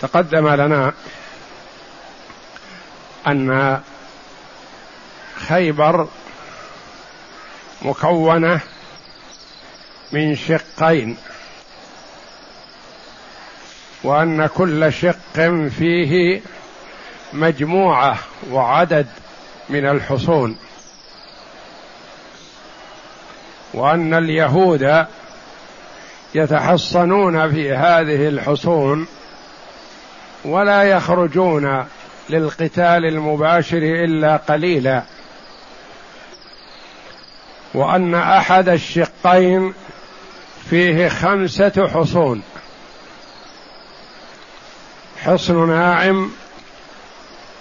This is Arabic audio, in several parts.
تقدم لنا أن خيبر مكونة من شقين وأن كل شق فيه مجموعة وعدد من الحصون وأن اليهود يتحصنون في هذه الحصون ولا يخرجون للقتال المباشر إلا قليلا. وأن أحد الشقين فيه خمسة حصون. حصن ناعم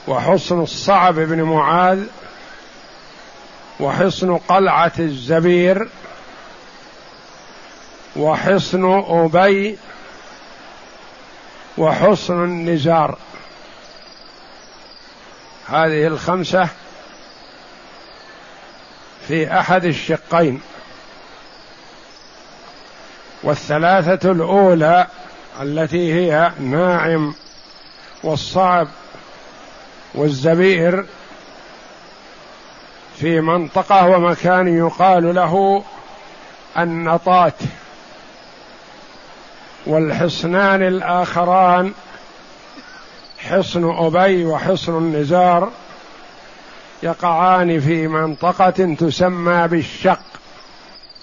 وحصن الصعب بن معاذ وحصن قلعة الزبير وحصن أبي وحصن النزار. هذه الخمسة في أحد الشقين. والثلاثة الأولى التي هي ناعم والصعب والزبير في منطقة ومكان يقال له النطات والحصنان الآخران حصن أبي وحصن النزار يقعان في منطقة تسمى بالشق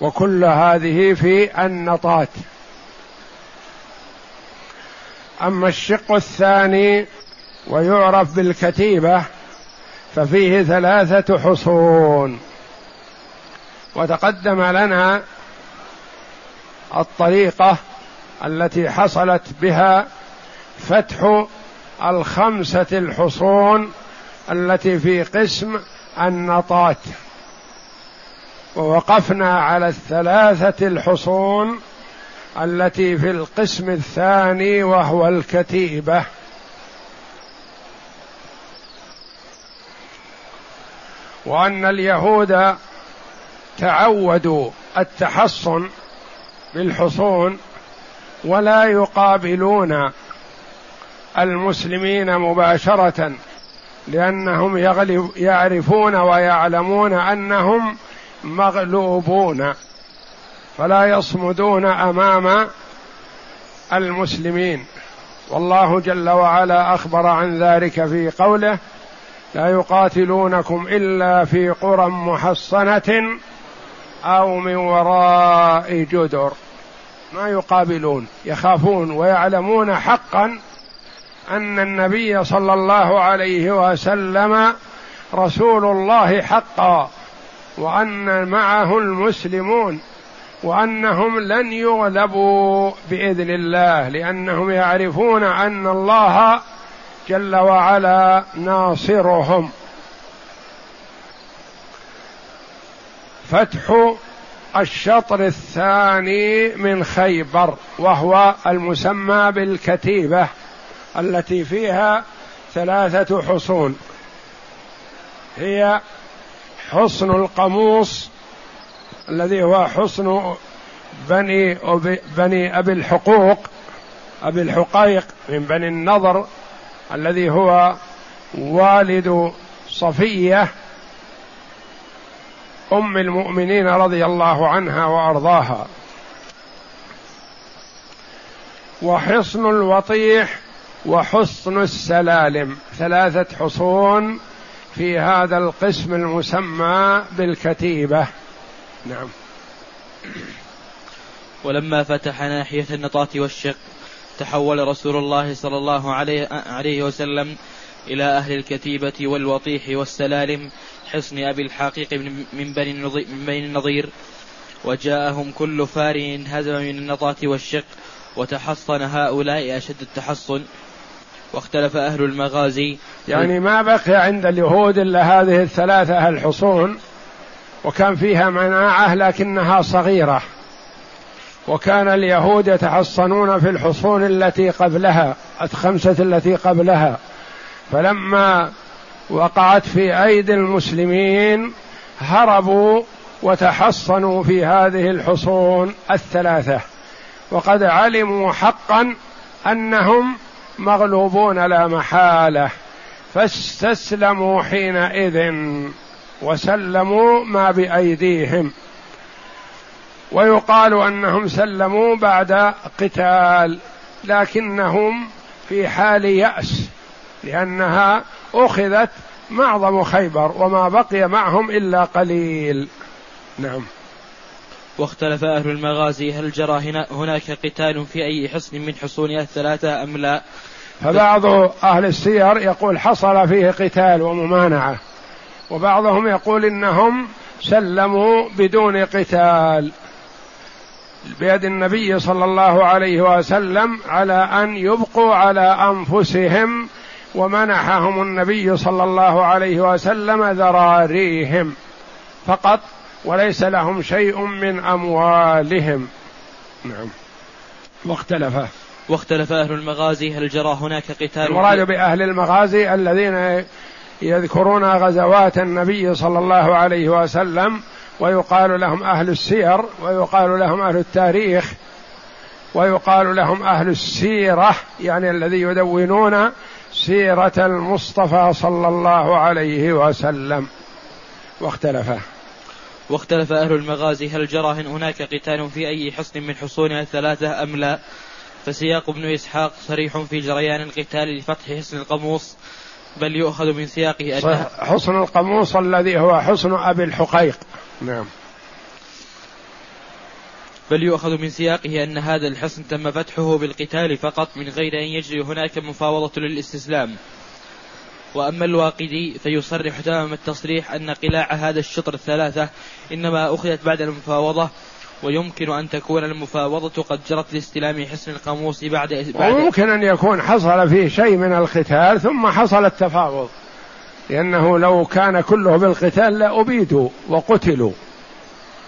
وكل هذه في النطات. أما الشق الثاني ويعرف بالكتيبة ففيه ثلاثة حصون. وتقدم لنا الطريقة التي حصلت بها فتح الخمسة الحصون التي في قسم النطات ووقفنا على الثلاثة الحصون التي في القسم الثاني وهو الكتيبة. وأن اليهود تعودوا التحصن بالحصون ولا يقابلون المسلمين مباشرة لأنهم يغلب يعرفون ويعلمون أنهم مغلوبون فلا يصمدون أمام المسلمين. والله جل وعلا أخبر عن ذلك في قوله لا يقاتلونكم إلا في قرى محصنة أو من وراء جدر. ما يقابلون يخافون ويعلمون حقا أن النبي صلى الله عليه وسلم رسول الله حقا وأن معه المسلمون وأنهم لن يغلبوا بإذن الله لأنهم يعرفون أن الله جل وعلا ناصرهم. فتح الشطر الثاني من خيبر وهو المسمى بالكتيبة التي فيها ثلاثة حصون. هي حصن القموص الذي هو حصن بني بني أبي الحقوق أبي الحقيق من بني النضر الذي هو والد صفية. أم المؤمنين رضي الله عنها وأرضاها. وحصن الوطيح وحصن السلالم. ثلاثة حصون في هذا القسم المسمى بالكتيبة. نعم. ولما فتح ناحية النطاة والشق تحول رسول الله صلى الله عليه وسلم إلى أهل الكتيبة والوطيح والسلالم حصن أبي الحقيق من بني من بني النضير. وجاءهم كل فار انهزم من النطاة والشق وتحصن هؤلاء أشد التحصن. واختلف أهل المغازي. يعني ما بقي عند اليهود إلا هذه الثلاثة الحصون وكان فيها مناعة لكنها صغيرة. وكان اليهود يتحصنون في الحصون التي قبلها الخمسة التي قبلها. فلما وقعت في أيدي المسلمين هربوا وتحصنوا في هذه الحصون الثلاثة. وقد علموا حقا أنهم مغلوبون لا محالة. فاستسلموا حينئذ وسلموا ما بأيديهم. ويقال أنهم سلموا بعد قتال لكنهم في حال يأس. لأنها أخذت معظم خيبر وما بقي معهم إلا قليل. نعم. واختلف أهل المغازي هل جرى هنا هناك قتال في أي حصن من حصونها الثلاثة أم لا؟ فبعض أهل السير يقول حصل فيه قتال وممانعة وبعضهم يقول إنهم سلموا بدون قتال. بيد النبي صلى الله عليه وسلم على أن يبقوا على أنفسهم ومنحهم النبي صلى الله عليه وسلم ذراريهم فقط وليس لهم شيء من أموالهم. نعم. واختلف. واختلف أهل المغازي هل جرى هناك قتال؟ المراد بأهل المغازي الذين يذكرون غزوات النبي صلى الله عليه وسلم ويقال لهم أهل السير ويقال لهم أهل التاريخ ويقال لهم أهل السيرة يعني الذي يدونون سيرة المصطفى صلى الله عليه وسلم. واختلف. واختلف أهل المغازي هل جرى هناك قتال في أي حصن من حصونها الثلاثة أم لا؟ فسياق ابن إسحاق صريح في جريان القتال لفتح حصن القموص بل يؤخذ من سياقه أن حصن القموص الذي هو حصن أبي الحقيق. نعم. بل يؤخذ من سياقه أن هذا الحصن تم فتحه بالقتال فقط من غير أن يجري هناك مفاوضة للاستسلام. وأما الواقدي فيصرح تمام التصريح أن قلاع هذا الشطر الثلاثة إنما أخذت بعد المفاوضة ويمكن أن تكون المفاوضة قد جرت لاستلام حصن القاموس بعد, بعد وممكن أن يكون حصل فيه شيء من القتال ثم حصل التفاوض لأنه لو كان كله بالقتال لأبيدوا وقتلوا.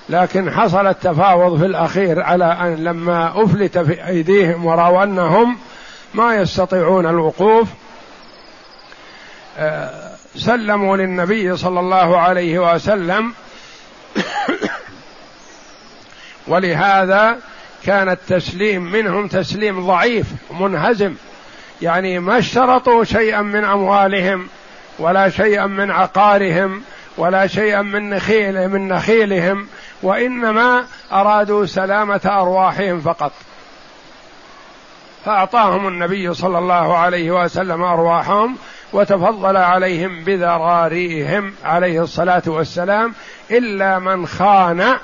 لكن حصل التفاوض في الأخير على أن لما أفلت في أيديهم ورأوا أنهم ما يستطيعون الوقوف آه، سلموا للنبي صلى الله عليه وسلم. ولهذا كان التسليم منهم تسليم ضعيف منهزم يعني ما اشترطوا شيئا من أموالهم ولا شيئا من عقارهم ولا شيئا من نخيل من نخيلهم وإنما أرادوا سلامة أرواحهم فقط. فأعطاهم النبي صلى الله عليه وسلم أرواحهم وتفضل عليهم بذراريهم عليه الصلاة والسلام. إلا من خان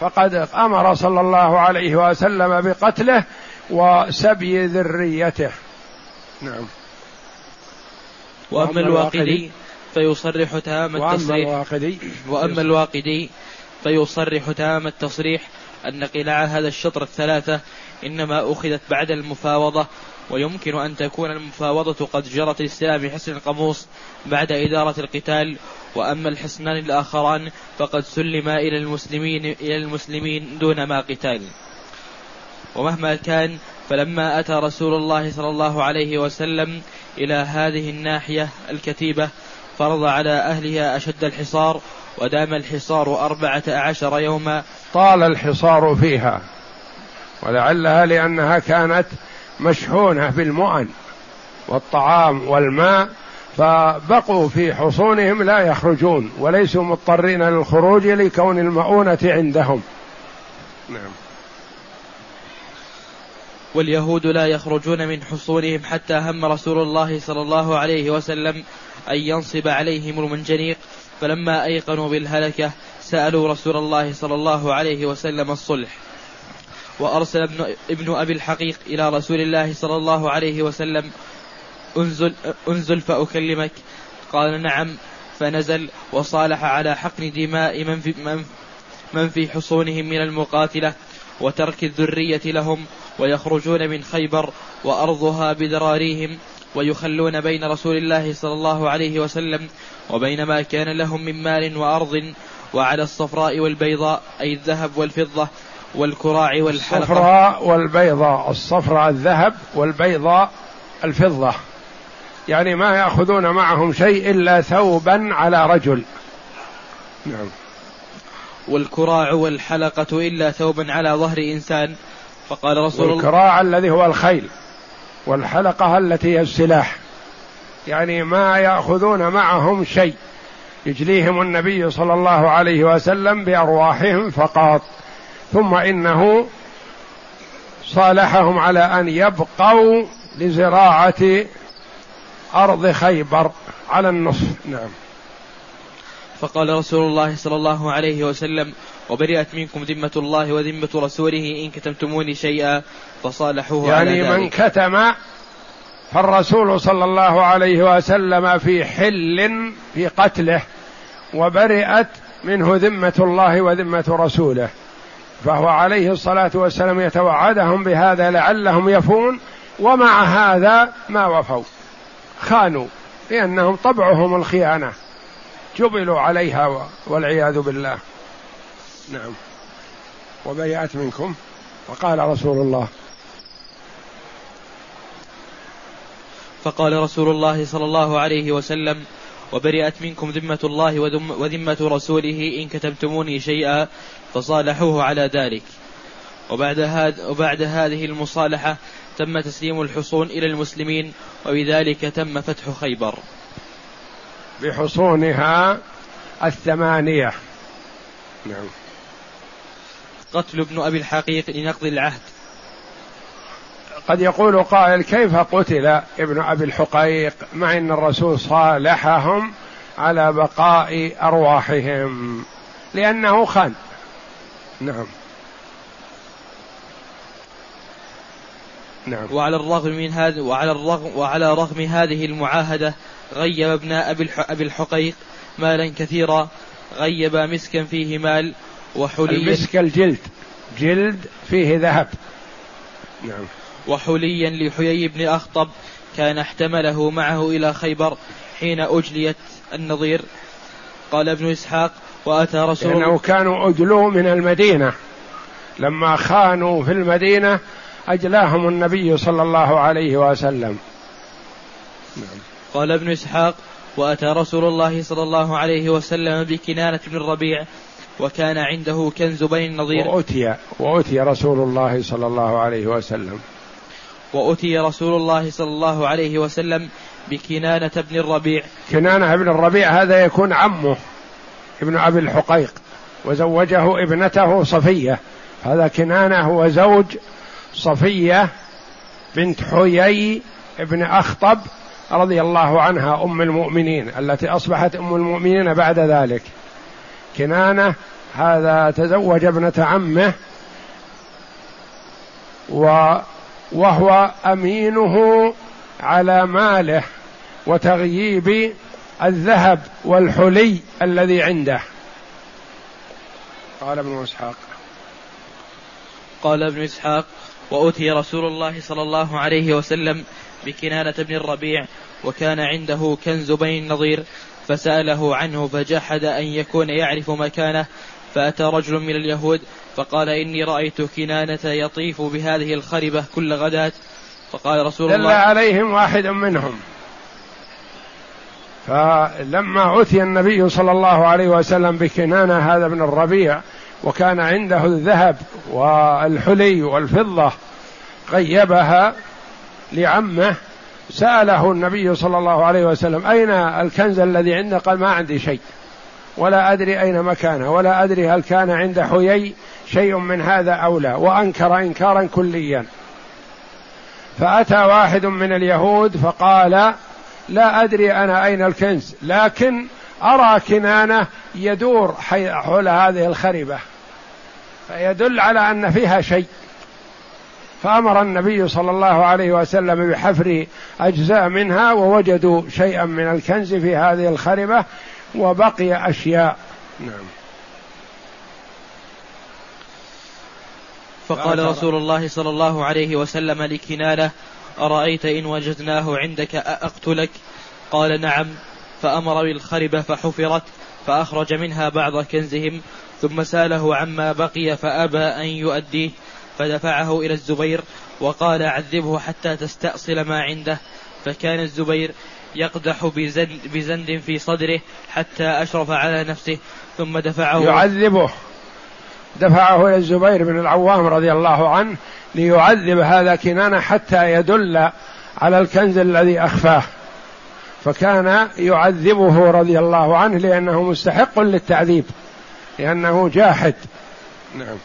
فقد أمر صلى الله عليه وسلم بقتله وسبي ذريته. نعم. وأما الواقدي فيصرح تمام التصريح. وأما الواقدي وأما الواقدي فيصرح تمام التصريح أن قلاع هذا الشطر الثلاثة إنما أخذت بعد المفاوضة ويمكن أن تكون المفاوضة قد جرت لاستلام حسن القاموس بعد إدارة القتال. وأما الحصنان الآخران فقد سلما إلى المسلمين إلى المسلمين دون ما قتال. ومهما كان فلما أتى رسول الله صلى الله عليه وسلم إلى هذه الناحية الكتيبة فرض على أهلها أشد الحصار. ودام الحصار أربعة عشر يوما. طال الحصار فيها. ولعلها لأنها كانت مشحونة بالمؤن والطعام والماء فبقوا في حصونهم لا يخرجون وليسوا مضطرين للخروج لكون المؤونة عندهم. نعم. واليهود لا يخرجون من حصونهم حتى هم رسول الله صلى الله عليه وسلم أن ينصب عليهم المنجنيق. فلما أيقنوا بالهلكة سألوا رسول الله صلى الله عليه وسلم الصلح. وأرسل ابن, ابن أبي الحقيق إلى رسول الله صلى الله عليه وسلم انزل, انزل فأكلمك. قال نعم فنزل وصالح على حقن دماء من في, من, من في حصونهم من المقاتلة وترك الذرية لهم ويخرجون من خيبر وأرضها بدراريهم. ويخلون بين رسول الله صلى الله عليه وسلم وبين ما كان لهم من مال وأرض وعلى الصفراء والبيضاء أي الذهب والفضة والكراع والحلقة. الصفراء والبيضاء الصفراء الذهب والبيضاء الفضة. يعني ما يأخذون معهم شيء إلا ثوبا على رجل. نعم. والكراع والحلقة إلا ثوبا على ظهر إنسان. فقال رسول الله الكراع الذي هو الخيل. والحلقة التي هي السلاح. يعني ما يأخذون معهم شيء. يجليهم النبي صلى الله عليه وسلم بأرواحهم فقط. ثم إنه صالحهم على أن يبقوا لزراعة أرض خيبر على النصف. نعم. فقال رسول الله صلى الله عليه وسلم وبرئت منكم ذمة الله وذمة رسوله إن كتمتموني شيئا. فصالحوه يعني على من كتم فالرسول صلى الله عليه وسلم في حل في قتله وبرئت منه ذمة الله وذمة رسوله. فهو عليه الصلاة والسلام يتوعدهم بهذا لعلهم يفون ومع هذا ما وفوا. خانوا لأنهم طبعهم الخيانة. جبلوا عليها والعياذ بالله. نعم. وبيعت منكم. وقال رسول الله فقال رسول الله صلى الله عليه وسلم وبرئت منكم ذمة الله وذمة رسوله إن كتبتموني شيئا فصالحوه على ذلك. وبعد, هاد وبعد هذه المصالحة تم تسليم الحصون إلى المسلمين وبذلك تم فتح خيبر. بحصونها الثمانية. نعم. قتل ابن أبي الحقيق لنقض العهد. قد يقول قائل كيف قتل ابن أبي الحقيق مع إن الرسول صالحهم على بقاء أرواحهم؟ لأنه خان. نعم. نعم. وعلى الرغم من هذا وعلى الرغم وعلى رغم هذه المعاهدة غيب ابن أبي أبي الحقيق مالا كثيرا غيب مسكا فيه مال وحليا المسك الجلد. جلد فيه ذهب. نعم. وحليا لحيي بن أخطب كان احتمله معه إلى خيبر حين أجليت النظير. قال ابن إسحاق وأتى رسول لأنه كانوا أجلوا من المدينة. لما خانوا في المدينة أجلاهم النبي صلى الله عليه وسلم. نعم. قال ابن إسحاق وأتى رسول الله صلى الله عليه وسلم بكنانة بن الربيع وكان عنده كنز بني النضير وأتي وأتي رسول الله صلى الله عليه وسلم. وأتي رسول الله صلى الله عليه وسلم بكنانة بن الربيع. كنانة بن الربيع هذا يكون عمه ابن أبي الحقيق وزوجه ابنته صفية. هذا كنانة هو زوج صفية بنت حيي بن أخطب رضي الله عنها أم المؤمنين التي أصبحت أم المؤمنين بعد ذلك. كنانة هذا تزوج ابنة عمه و وهو أمينه على ماله وتغييب الذهب والحلي الذي عنده. قال ابن إسحاق. قال ابن إسحاق وأتي رسول الله صلى الله عليه وسلم بكنانة بن الربيع وكان عنده كنز بني النضير فسأله عنه فجحد أن يكون يعرف مكانه فأتى رجل من اليهود فقال إني رأيت كنانة يطيف بهذه الخربة كل غداة. فقال رسول الله دل عليهم واحد منهم. فلما أتي النبي صلى الله عليه وسلم بكنانة هذا بن الربيع وكان عنده الذهب والحلي والفضة غيبها لعمه سأله النبي صلى الله عليه وسلم أين الكنز الذي عندك؟ قال ما عندي شيء. ولا أدري أين مكانه ولا أدري هل كان عند حيي شيء من هذا أو لا وأنكر إنكارا كليا. فأتى واحد من اليهود فقال لا أدري أنا أين الكنز لكن أرى كنانة يدور حول هذه الخربة فيدل على أن فيها شيء. فأمر النبي صلى الله عليه وسلم بحفر أجزاء منها ووجدوا شيئا من الكنز في هذه الخربة وبقي أشياء. نعم. فقال رسول الله صلى الله عليه وسلم لكنانة أرأيت إن وجدناه عندك أقتلك قال نعم. فأمر بالخربة فحفرت فأخرج منها بعض كنزهم ثم سأله عما بقي فأبى أن يؤديه فدفعه إلى الزبير وقال عذبه حتى تستأصل ما عنده. فكان الزبير يقدح بزند, في صدره حتى أشرف على نفسه ثم دفعه يعذبه. دفعه إلى الزبير بن العوام رضي الله عنه ليعذب هذا كنانة حتى يدل على الكنز الذي أخفاه. فكان يعذبه رضي الله عنه لأنه مستحق للتعذيب لأنه جاحد. نعم.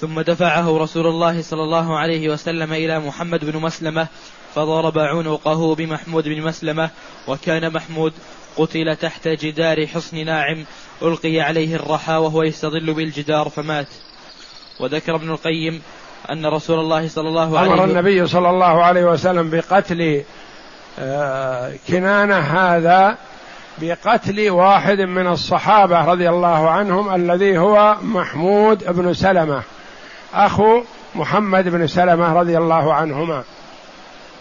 ثم دفعه رسول الله صلى الله عليه وسلم إلى محمد بن مسلمة فضرب عنقه بمحمود بن مسلمة وكان محمود قتل تحت جدار حصن ناعم ألقي عليه الرحى وهو يستظل بالجدار فمات. وذكر ابن القيم أن رسول الله صلى الله عليه وسلم أمر النبي صلى الله عليه وسلم بقتل آه، كنانة هذا بقتل واحد من الصحابة رضي الله عنهم الذي هو محمود بن سلمة أخو محمد بن سلمة رضي الله عنهما.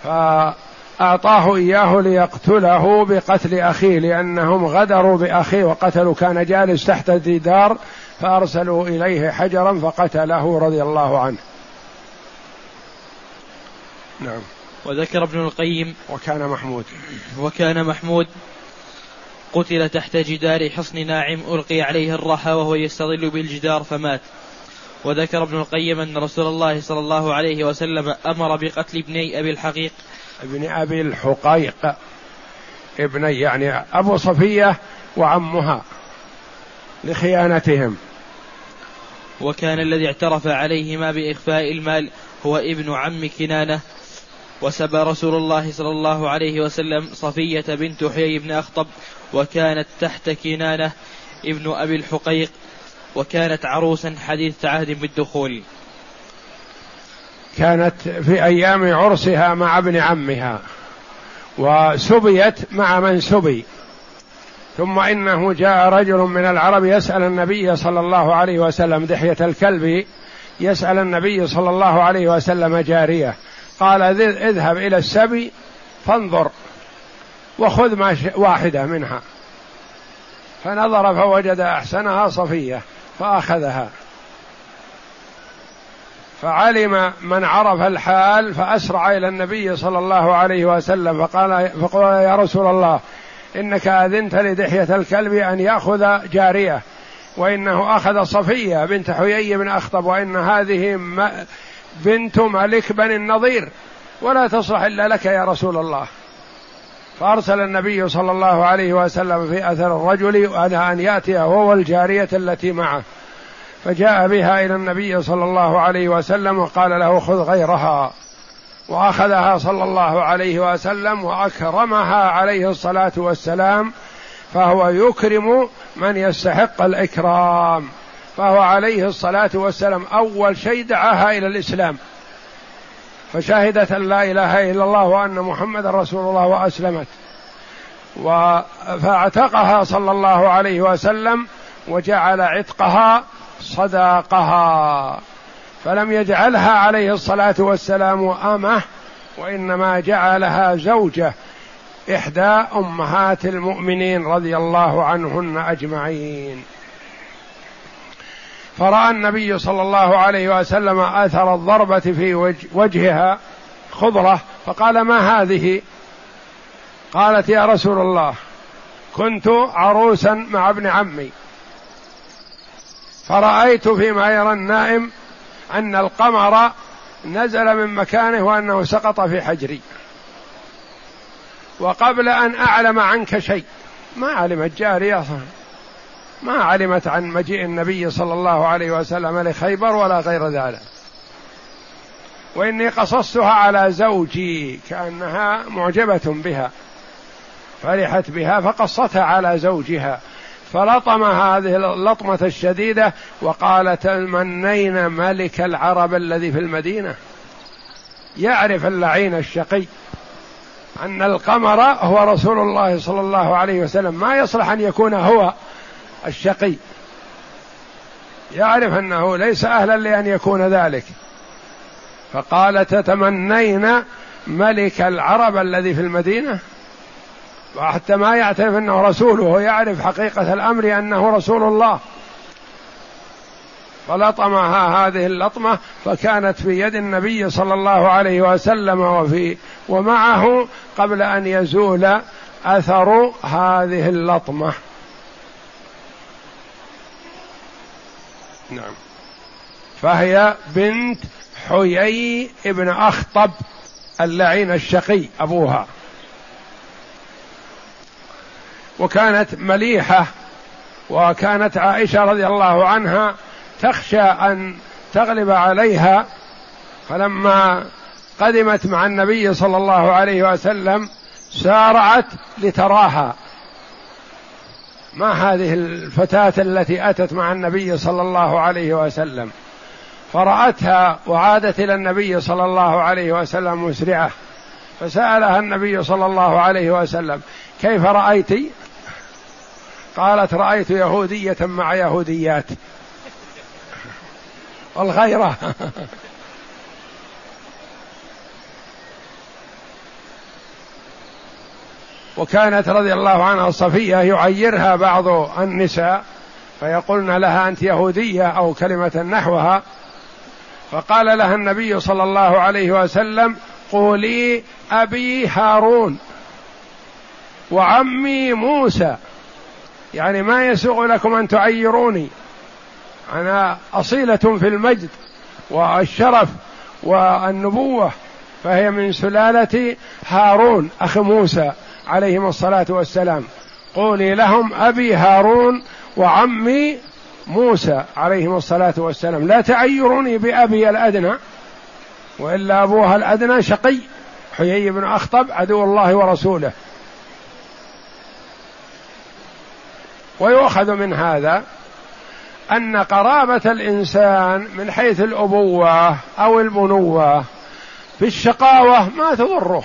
فأعطاه إياه ليقتله بقتل أخيه لأنهم غدروا بأخيه وقتلوا كان جالس تحت الجدار فأرسلوا إليه حجرا فقتله رضي الله عنه. نعم. وذكر ابن القيم وكان محمود. وكان محمود قتل تحت جدار حصن ناعم ألقي عليه الرحى وهو يستظل بالجدار فمات. وذكر ابن القيم أن رسول الله صلى الله عليه وسلم أمر بقتل ابني أبي الحقيق. ابن أبي الحقيق. ابني يعني أبو صفية وعمها لخيانتهم. وكان الذي اعترف عليهما بإخفاء المال هو ابن عم كنانة. وسبى رسول الله صلى الله عليه وسلم صفية بنت حيي بن أخطب وكانت تحت كنانة ابن أبي الحقيق. وكانت عروسا حديث عهد بالدخول. كانت في أيام عرسها مع ابن عمها وسبيت مع من سبي. ثم إنه جاء رجل من العرب يسأل النبي صلى الله عليه وسلم دحية الكلب يسأل النبي صلى الله عليه وسلم جارية قال اذهب إلى السبي فانظر وخذ واحدة منها. فنظر فوجد أحسنها صفية. فأخذها. فعلم من عرف الحال فأسرع إلى النبي صلى الله عليه وسلم فقال فقال يا رسول الله إنك أذنت لدحية الكلب أن يأخذ جارية وإنه أخذ صفية بنت حيي بن أخطب وإن هذه بنت ملك بني النضير. ولا تصلح إلا لك يا رسول الله. فأرسل النبي صلى الله عليه وسلم في أثر الرجل ان يأتي هو والجارية التي معه. فجاء بها إلى النبي صلى الله عليه وسلم وقال له خذ غيرها. وأخذها صلى الله عليه وسلم وأكرمها عليه الصلاة والسلام فهو يكرم من يستحق الإكرام. فهو عليه الصلاة والسلام أول شيء دعاها إلى الإسلام. فشهدت أن لا إله إلا الله وأن محمدا رسول الله وأسلمت. فأعتقها صلى الله عليه وسلم وجعل عتقها صداقها. فلم يجعلها عليه الصلاة والسلام أمة وإنما جعلها زوجة إحدى أمهات المؤمنين رضي الله عنهن أجمعين. فرأى النبي صلى الله عليه وسلم أثر الضربة في وجهها خضرة فقال ما هذه؟ قالت يا رسول الله كنت عروسا مع ابن عمي. فرأيت فيما يرى النائم أن القمر نزل من مكانه وأنه سقط في حجري. وقبل أن أعلم عنك شيء ما علمت جارية ما علمت عن مجيء النبي صلى الله عليه وسلم لخيبر ولا غير ذلك. وإني قصصتها على زوجي كأنها معجبة بها فرحت بها فقصتها على زوجها فلطم هذه اللطمة الشديدة وقال تمنينا ملك العرب الذي في المدينة؟ يعرف اللعين الشقي أن القمر هو رسول الله صلى الله عليه وسلم ما يصلح أن يكون هو الشقي. يعرف أنه ليس أهلا لأن يكون ذلك. فقال تتمنين ملك العرب الذي في المدينة؟ وحتى ما يعترف أنه رسول وهو يعرف حقيقة الأمر أنه رسول الله. فلطمها هذه اللطمة فكانت في يد النبي صلى الله عليه وسلم وفي ومعه قبل أن يزول أثر هذه اللطمة. نعم. فهي بنت حيي ابن أخطب اللعين الشقي أبوها. وكانت مليحة وكانت عائشة رضي الله عنها تخشى أن تغلب عليها. فلما قدمت مع النبي صلى الله عليه وسلم سارعت لتراها. ما هذه الفتاة التي أتت مع النبي صلى الله عليه وسلم؟ فرأتها وعادت إلى النبي صلى الله عليه وسلم مسرعة فسألها النبي صلى الله عليه وسلم كيف رأيت؟ قالت رأيت يهودية مع يهوديات. والغيرة. وكانت رضي الله عنها صفية يعيرها بعض النساء فيقولن لها أنت يهودية أو كلمة نحوها. فقال لها النبي صلى الله عليه وسلم قولي أبي هارون وعمي موسى. يعني ما يسوغ لكم أن تعيروني. أنا أصيلة في المجد والشرف والنبوة فهي من سلالة هارون أخي موسى. عليهم الصلاة والسلام. قولي لهم أبي هارون وعمي موسى عليهم الصلاة والسلام. لا تعيروني بأبي الأدنى وإلا أبوها الأدنى شقي. حيي بن أخطب عدو الله ورسوله. ويؤخذ من هذا أن قرابة الإنسان من حيث الأبوة أو البنوة في الشقاوة ما تضره.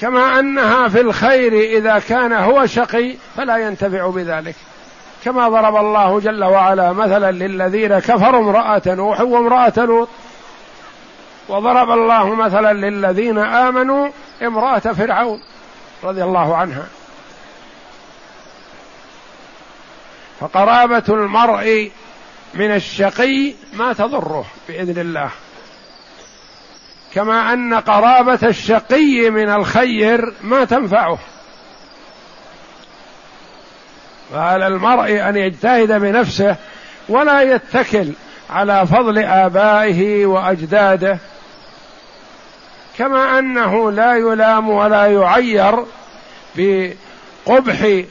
كما أنها في الخير إذا كان هو شقي فلا ينتفع بذلك. كما ضرب الله جل وعلا مثلا للذين كفروا امرأة نوح وامرأة لوط. وضرب الله مثلا للذين آمنوا امرأة فرعون رضي الله عنها. فقرابة المرء من الشقي ما تضره بإذن الله. كما أن قرابة الشقي من الخير ما تنفعه. فعلى المرء أن يجتهد بنفسه ولا يتكل على فضل آبائه وأجداده كما أنه لا يلام ولا يعير بقبح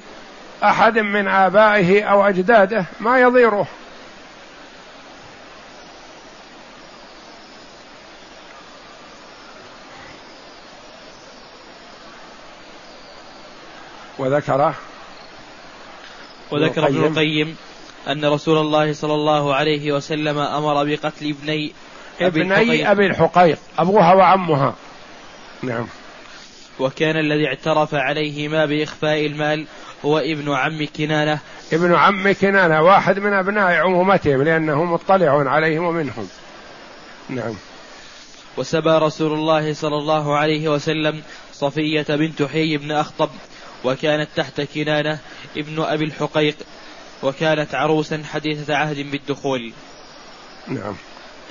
أحد من آبائه أو أجداده ما يضيره. وذكر وذكر ابن القيم أن رسول الله صلى الله عليه وسلم أمر بقتل ابني أبي ابني أبي الحقيق. أبوها وعمها. نعم. وكان الذي اعترف عليهما بإخفاء المال هو ابن عم كنانة. ابن عم كنانة واحد من أبناء عمومتهم لأنه مطلع عليهم ومنهم. نعم. وسبى رسول الله صلى الله عليه وسلم صفية بنت حي بن أخطب وكانت تحت كنانة ابن أبي الحقيق وكانت عروسا حديثة عهد بالدخول. نعم.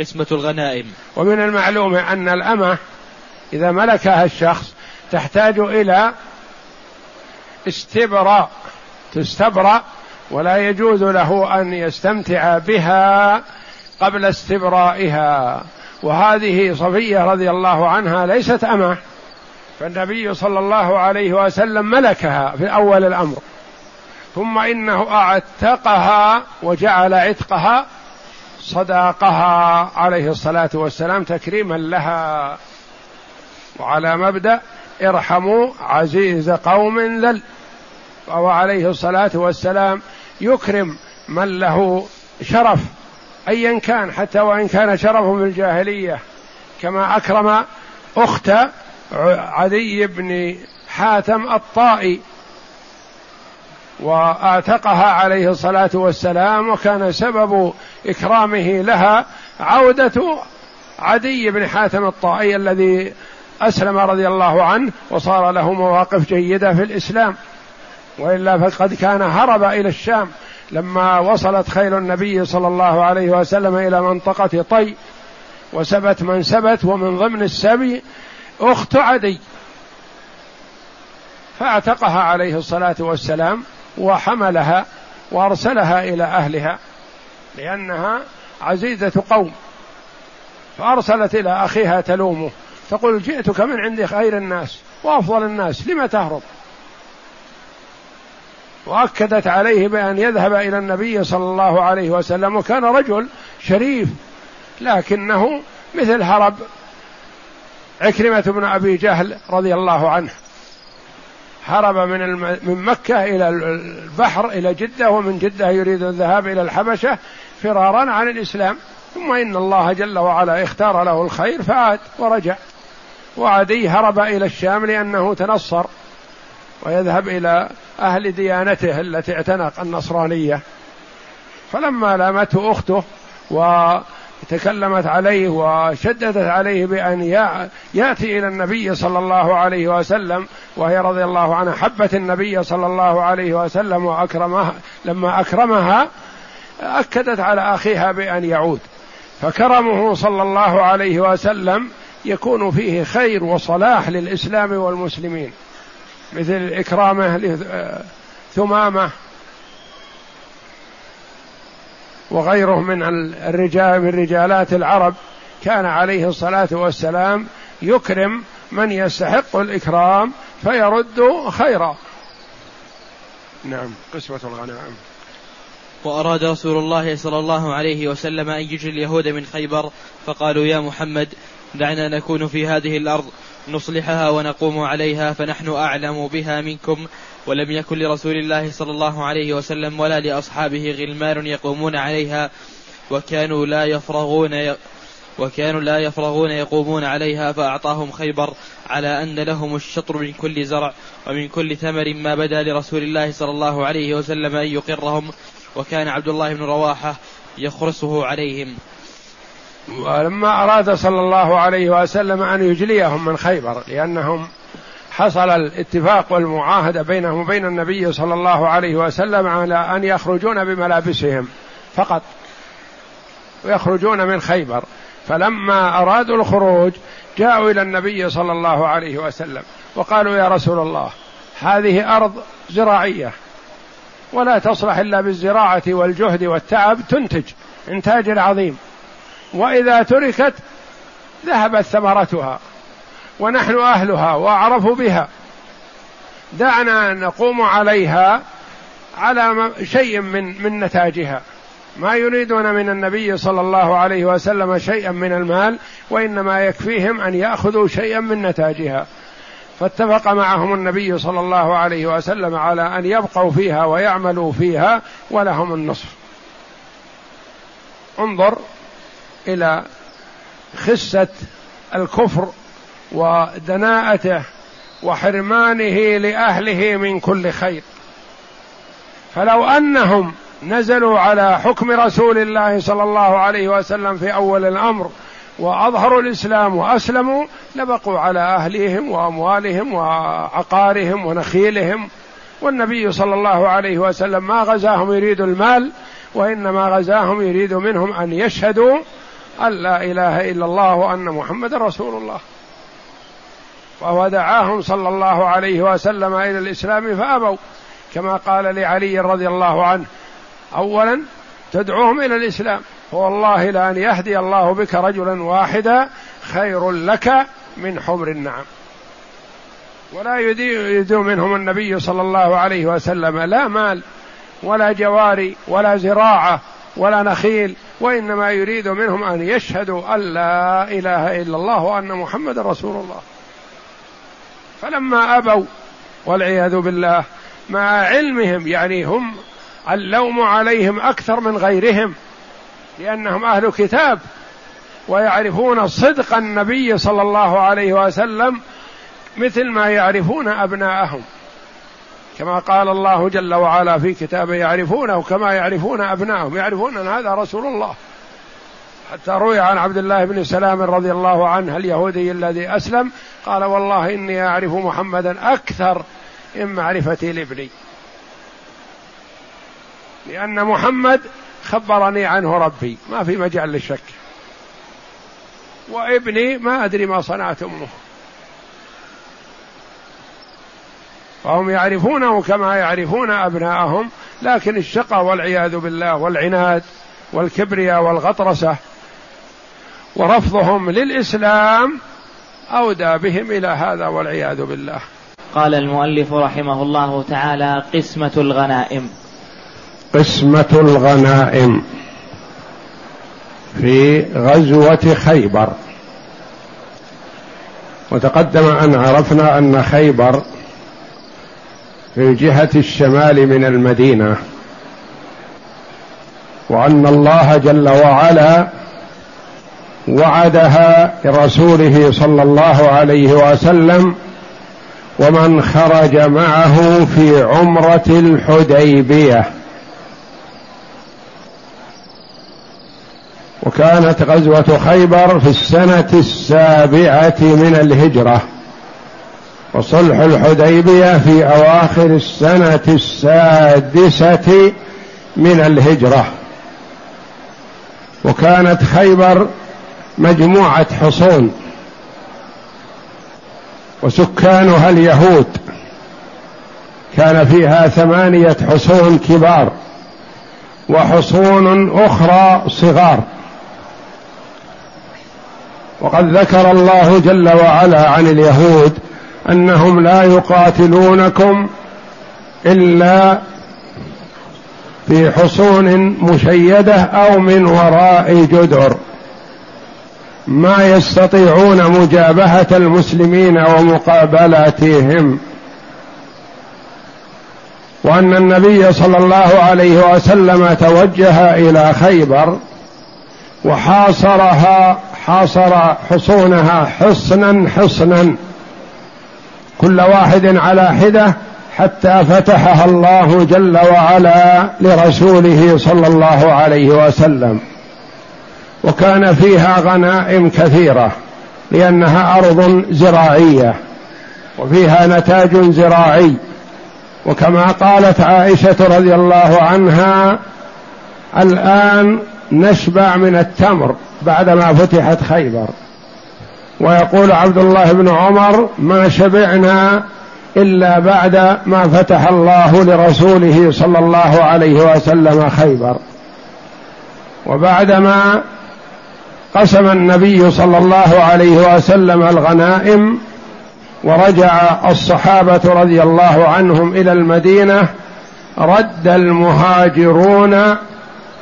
قسمة الغنائم. ومن المعلوم أن الأمة إذا ملكها الشخص تحتاج إلى استبراء تستبرأ ولا يجوز له أن يستمتع بها قبل استبرائها. وهذه صفية رضي الله عنها ليست أمة. فالنبي صلى الله عليه وسلم ملكها في أول الأمر. ثم إنه أعتقها وجعل عتقها صداقها عليه الصلاة والسلام تكريما لها. وعلى مبدأ ارحموا عزيز قوم ذل. وهو عليه الصلاة والسلام يكرم من له شرف ايا كان حتى وإن كان شرفه في الجاهلية. كما أكرم أخت عدي بن حاتم الطائي واعتقها عليه الصلاة والسلام وكان سبب إكرامه لها عودة عدي بن حاتم الطائي الذي أسلم رضي الله عنه وصار له مواقف جيدة في الإسلام. وإلا فقد كان هرب إلى الشام لما وصلت خيل النبي صلى الله عليه وسلم إلى منطقة طي وسبت من سبت ومن ضمن السبي أخت عدي فاعتقها عليه الصلاة والسلام وحملها وأرسلها إلى أهلها لأنها عزيزة قوم. فأرسلت إلى أخيها تلومه تقول جئتك من عند خير الناس وأفضل الناس لم تهرب؟ وأكدت عليه بأن يذهب إلى النبي صلى الله عليه وسلم وكان رجل شريف لكنه مثل هرب. عكرمة بن أبي جهل رضي الله عنه هرب من من مكة إلى البحر إلى جدة ومن جدة يريد الذهاب إلى الحبشة فرارا عن الإسلام. ثم إن الله جل وعلا اختار له الخير فعاد ورجع. وعدي هرب إلى الشام لأنه تنصر ويذهب إلى أهل ديانته التي اعتنق النصرانية. فلما لامته أخته وتكلمت عليه وشددت عليه بأن يأتي إلى النبي صلى الله عليه وسلم وهي رضي الله عنها حبت النبي صلى الله عليه وسلم وأكرمها لما أكرمها أكدت على أخيها بأن يعود. فكرمه صلى الله عليه وسلم يكون فيه خير وصلاح للإسلام والمسلمين مثل إكرامه لثمامة وغيره من الرجال من رجالات العرب كان عليه الصلاة والسلام يكرم من يستحق الإكرام فيرد خيرا. نعم قسمة الغنائم. وأراد رسول الله صلى الله عليه وسلم أن يجري اليهود من خيبر فقالوا يا محمد دعنا نكون في هذه الأرض نصلحها ونقوم عليها فنحن أعلم بها منكم. ولم يكن لرسول الله صلى الله عليه وسلم ولا لأصحابه غلمان يقومون عليها وكانوا لا يفرغون وكانوا لا يفرغون يقومون عليها فأعطاهم خيبر على أن لهم الشطر من كل زرع ومن كل ثمر ما بدا لرسول الله صلى الله عليه وسلم أن يقرهم وكان عبد الله بن رواحة يخرسه عليهم. ولما أراد صلى الله عليه وسلم أن يجليهم من خيبر لأنهم حصل الاتفاق والمعاهدة بينهم وبين النبي صلى الله عليه وسلم على أن يخرجون بملابسهم فقط ويخرجون من خيبر. فلما أرادوا الخروج جاءوا إلى النبي صلى الله عليه وسلم وقالوا يا رسول الله هذه أرض زراعية ولا تصلح إلا بالزراعة والجهد والتعب تنتج إنتاج عظيم وإذا تركت ذهبت ثمرتها. ونحن أهلها وأعرف بها. دعنا نقوم عليها على شيء من من نتاجها. ما يريدون من النبي صلى الله عليه وسلم شيئا من المال وإنما يكفيهم أن يأخذوا شيئا من نتاجها. فاتفق معهم النبي صلى الله عليه وسلم على أن يبقوا فيها ويعملوا فيها ولهم النصف. انظر إلى خسة الكفر ودناءته وحرمانه لأهله من كل خير. فلو أنهم نزلوا على حكم رسول الله صلى الله عليه وسلم في أول الأمر وأظهروا الإسلام وأسلموا لبقوا على أهليهم وأموالهم وعقارهم ونخيلهم. والنبي صلى الله عليه وسلم ما غزاهم يريد المال وإنما غزاهم يريد منهم أن يشهدوا أن لا إله إلا الله وأن محمد رسول الله. وهو دعاهم صلى الله عليه وسلم إلى الإسلام فأبوا. كما قال لعلي رضي الله عنه أولا تدعوهم إلى الإسلام. فوالله لأن يهدي الله بك رجلا واحدا خير لك من حمر النعم. ولا يريد منهم النبي صلى الله عليه وسلم لا مال ولا جواري ولا زراعة ولا نخيل وإنما يريد منهم أن يشهدوا أن لا إله إلا الله وأن محمد رسول الله. فلما أبوا والعياذ بالله مع علمهم يعني هم اللوم عليهم أكثر من غيرهم لأنهم أهل كتاب ويعرفون صدق النبي صلى الله عليه وسلم مثل ما يعرفون أبناءهم. كما قال الله جل وعلا في كتابه يعرفونه كما يعرفون أبنائهم يعرفون أن هذا رسول الله. حتى روي عن عبد الله بن سلام رضي الله عنه اليهودي الذي أسلم قال والله إني أعرف محمدا أكثر من معرفتي لابني لأن محمد خبرني عنه ربي ما في مجال للشك. وإبني ما أدري ما صنعت أمه. فهم يعرفونه كما يعرفون أبناءهم لكن الشقى والعياذ بالله والعناد والكبرياء والغطرسة ورفضهم للإسلام أودى بهم إلى هذا والعياذ بالله. قال المؤلف رحمه الله تعالى قسمة الغنائم. قسمة الغنائم في غزوة خيبر. وتقدم أن عرفنا أن خيبر في جهة الشمال من المدينة وأن الله جل وعلا وعدها لرسوله صلى الله عليه وسلم ومن خرج معه في عمرة الحديبية. وكانت غزوة خيبر في السنة السابعة من الهجرة. وصلح الحديبية في أواخر السنة السادسة من الهجرة. وكانت خيبر مجموعة حصون. وسكانها اليهود. كان فيها ثمانية حصون كبار. وحصون أخرى صغار. وقد ذكر الله جل وعلا عن اليهود أنهم لا يقاتلونكم إلا في حصون مشيدة أو من وراء جدر. ما يستطيعون مجابهة المسلمين ومقابلتهم وأن النبي صلى الله عليه وسلم توجه إلى خيبر وحاصرها حاصر حصونها حصنا حصنا. كل واحد على حدة حتى فتحها الله جل وعلا لرسوله صلى الله عليه وسلم. وكان فيها غنائم كثيرة لأنها أرض زراعية وفيها نتاج زراعي. وكما قالت عائشة رضي الله عنها الآن نشبع من التمر بعدما فتحت خيبر. ويقول عبد الله بن عمر ما شبعنا إلا بعد ما فتح الله لرسوله صلى الله عليه وسلم خيبر. وبعدما قسم النبي صلى الله عليه وسلم الغنائم ورجع الصحابة رضي الله عنهم إلى المدينة رد المهاجرون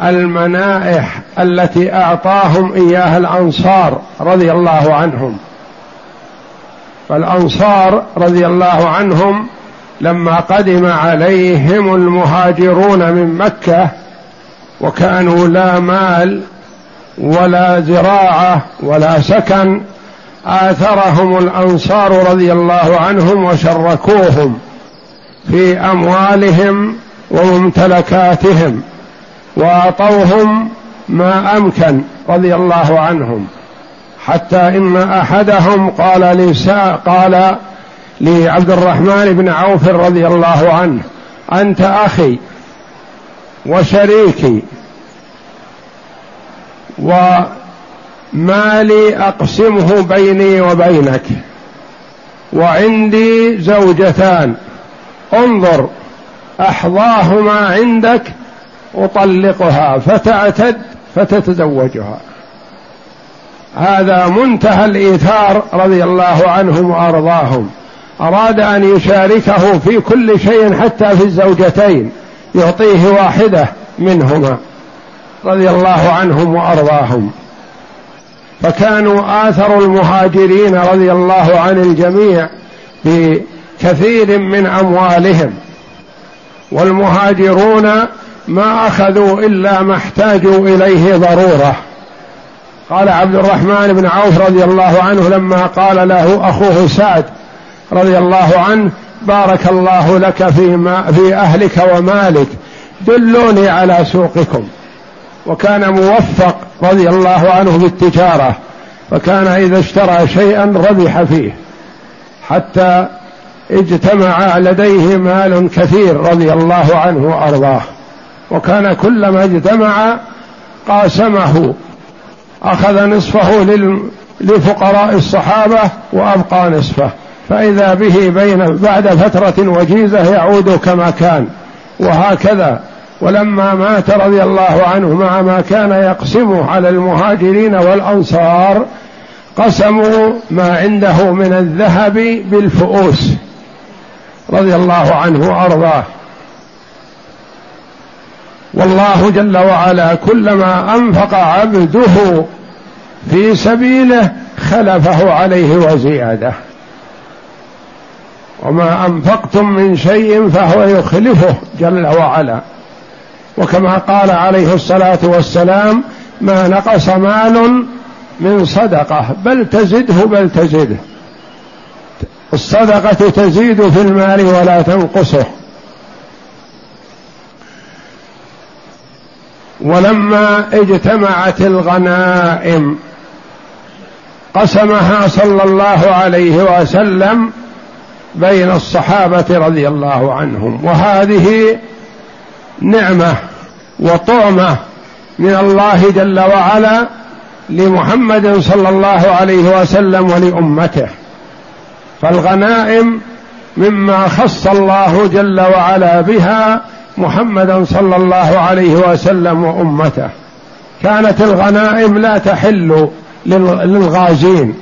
المنائح التي أعطاهم إياها الأنصار رضي الله عنهم. فالأنصار رضي الله عنهم لما قدم عليهم المهاجرون من مكة وكانوا لا مال ولا زراعة ولا سكن آثرهم الأنصار رضي الله عنهم وشركوهم في أموالهم وممتلكاتهم وأعطوهم ما أمكن رضي الله عنهم. حتى إن أحدهم قال لسا قال لعبد الرحمن بن عوف رضي الله عنه أنت أخي وشريكي. ومالي أقسمه بيني وبينك. وعندي زوجتان. انظر احظاهما عندك أطلقها فتعتد فتتزوجها. هذا منتهى الإيثار رضي الله عنهم وأرضاهم. أراد أن يشاركه في كل شيء حتى في الزوجتين يعطيه واحدة منهما. رضي الله عنهم وأرضاهم. فكانوا اثروا المهاجرين رضي الله عن الجميع بكثير من أموالهم. والمهاجرون ما أخذوا إلا ما احتاجوا إليه ضرورة. قال عبد الرحمن بن عوف رضي الله عنه لما قال له أخوه سعد رضي الله عنه بارك الله لك في, ما في أهلك ومالك دلوني على سوقكم. وكان موفق رضي الله عنه بالتجارة فكان إذا اشترى شيئا ربح فيه. حتى اجتمع لديه مال كثير رضي الله عنه وأرضاه. وكان كلما اجتمع قاسمه أخذ نصفه لفقراء الصحابة وأبقى نصفه. فإذا به بين بعد فترة وجيزة يعود كما كان. وهكذا ولما مات رضي الله عنه مع ما كان يقسمه على المهاجرين والأنصار قسموا ما عنده من الذهب بالفؤوس. رضي الله عنه وأرضاه. والله جل وعلا كلما أنفق عبده في سبيله خلفه عليه وزيادة. وما أنفقتم من شيء فهو يخلفه جل وعلا. وكما قال عليه الصلاة والسلام ما نقص مال من صدقة بل تزده بل تزده. الصدقة تزيد في المال ولا تنقصه. ولما اجتمعت الغنائم قسمها صلى الله عليه وسلم بين الصحابة رضي الله عنهم وهذه نعمة وطعمة من الله جل وعلا لمحمد صلى الله عليه وسلم ولأمته. فالغنائم مما خص الله جل وعلا بها محمدا صلى الله عليه وسلم وأمته. كانت الغنائم لا تحل للغازين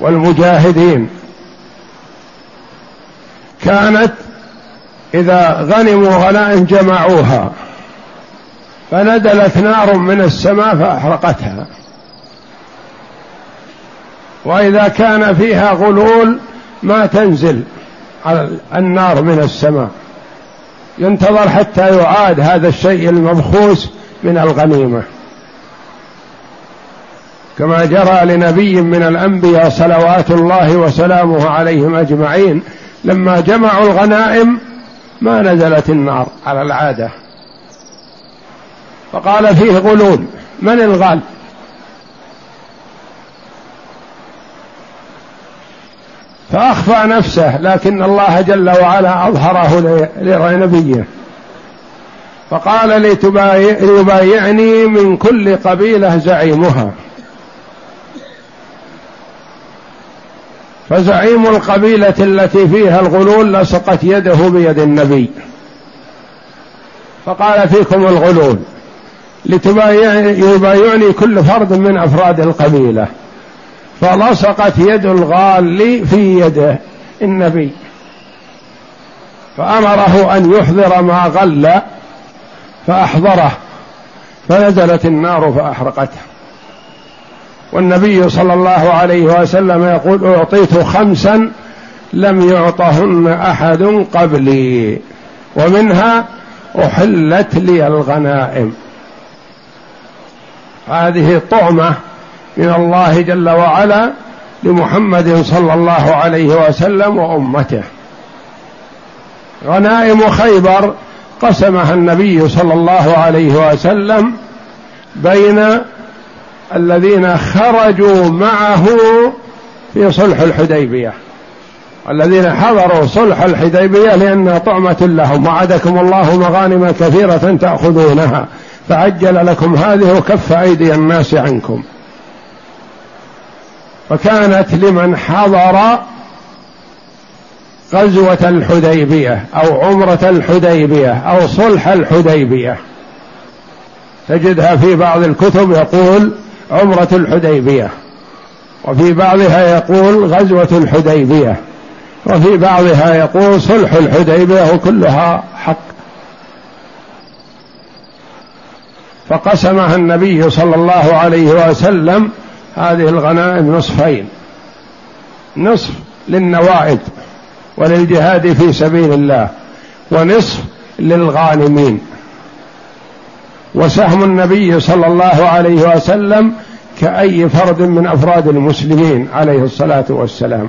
والمجاهدين. كانت إذا غنموا غنائم جمعوها فنزلت نار من السماء فأحرقتها. وإذا كان فيها غلول ما تنزل النار من السماء. ينتظر حتى يعاد هذا الشيء المبخوس من الغنيمة. كما جرى لنبي من الأنبياء صلوات الله وسلامه عليهم أجمعين لما جمعوا الغنائم ما نزلت النار على العادة. فقال فيه غلول من الغال؟ فأخفى نفسه لكن الله جل وعلا أظهره لنبيه. فقال ليبايعني من كل قبيلة زعيمها. فزعيم القبيلة التي فيها الغلول لصقت يده بيد النبي. فقال فيكم الغلول لتبايعني كل فرد من أفراد القبيلة. فلصقت يد الغال في يده النبي. فأمره أن يحضر ما غل فأحضره. فنزلت النار فأحرقته. والنبي صلى الله عليه وسلم يقول أعطيت خمسا لم يعطهن أحد قبلي ومنها أحلت لي الغنائم. هذه طعمة من الله جل وعلا لمحمد صلى الله عليه وسلم وأمته. غنائم خيبر قسمها النبي صلى الله عليه وسلم بين الذين خرجوا معه في صلح الحديبية. الذين حضروا صلح الحديبية لانها طعمة لهم وعدكم الله مغانم كثيرة تأخذونها فعجل لكم هذه وكف أيدي الناس عنكم. فكانت لمن حضر غزوة الحديبية أو عمرة الحديبية أو صلح الحديبية. تجدها في بعض الكتب يقول عمرة الحديبية. وفي بعضها يقول غزوة الحديبية. وفي بعضها يقول صلح الحديبية وكلها حق. فقسمها النبي صلى الله عليه وسلم هذه الغنائم نصفين. نصف للنوائب وللجهاد في سبيل الله ونصف للغانمين. وسهم النبي صلى الله عليه وسلم كأي فرد من أفراد المسلمين عليه الصلاة والسلام.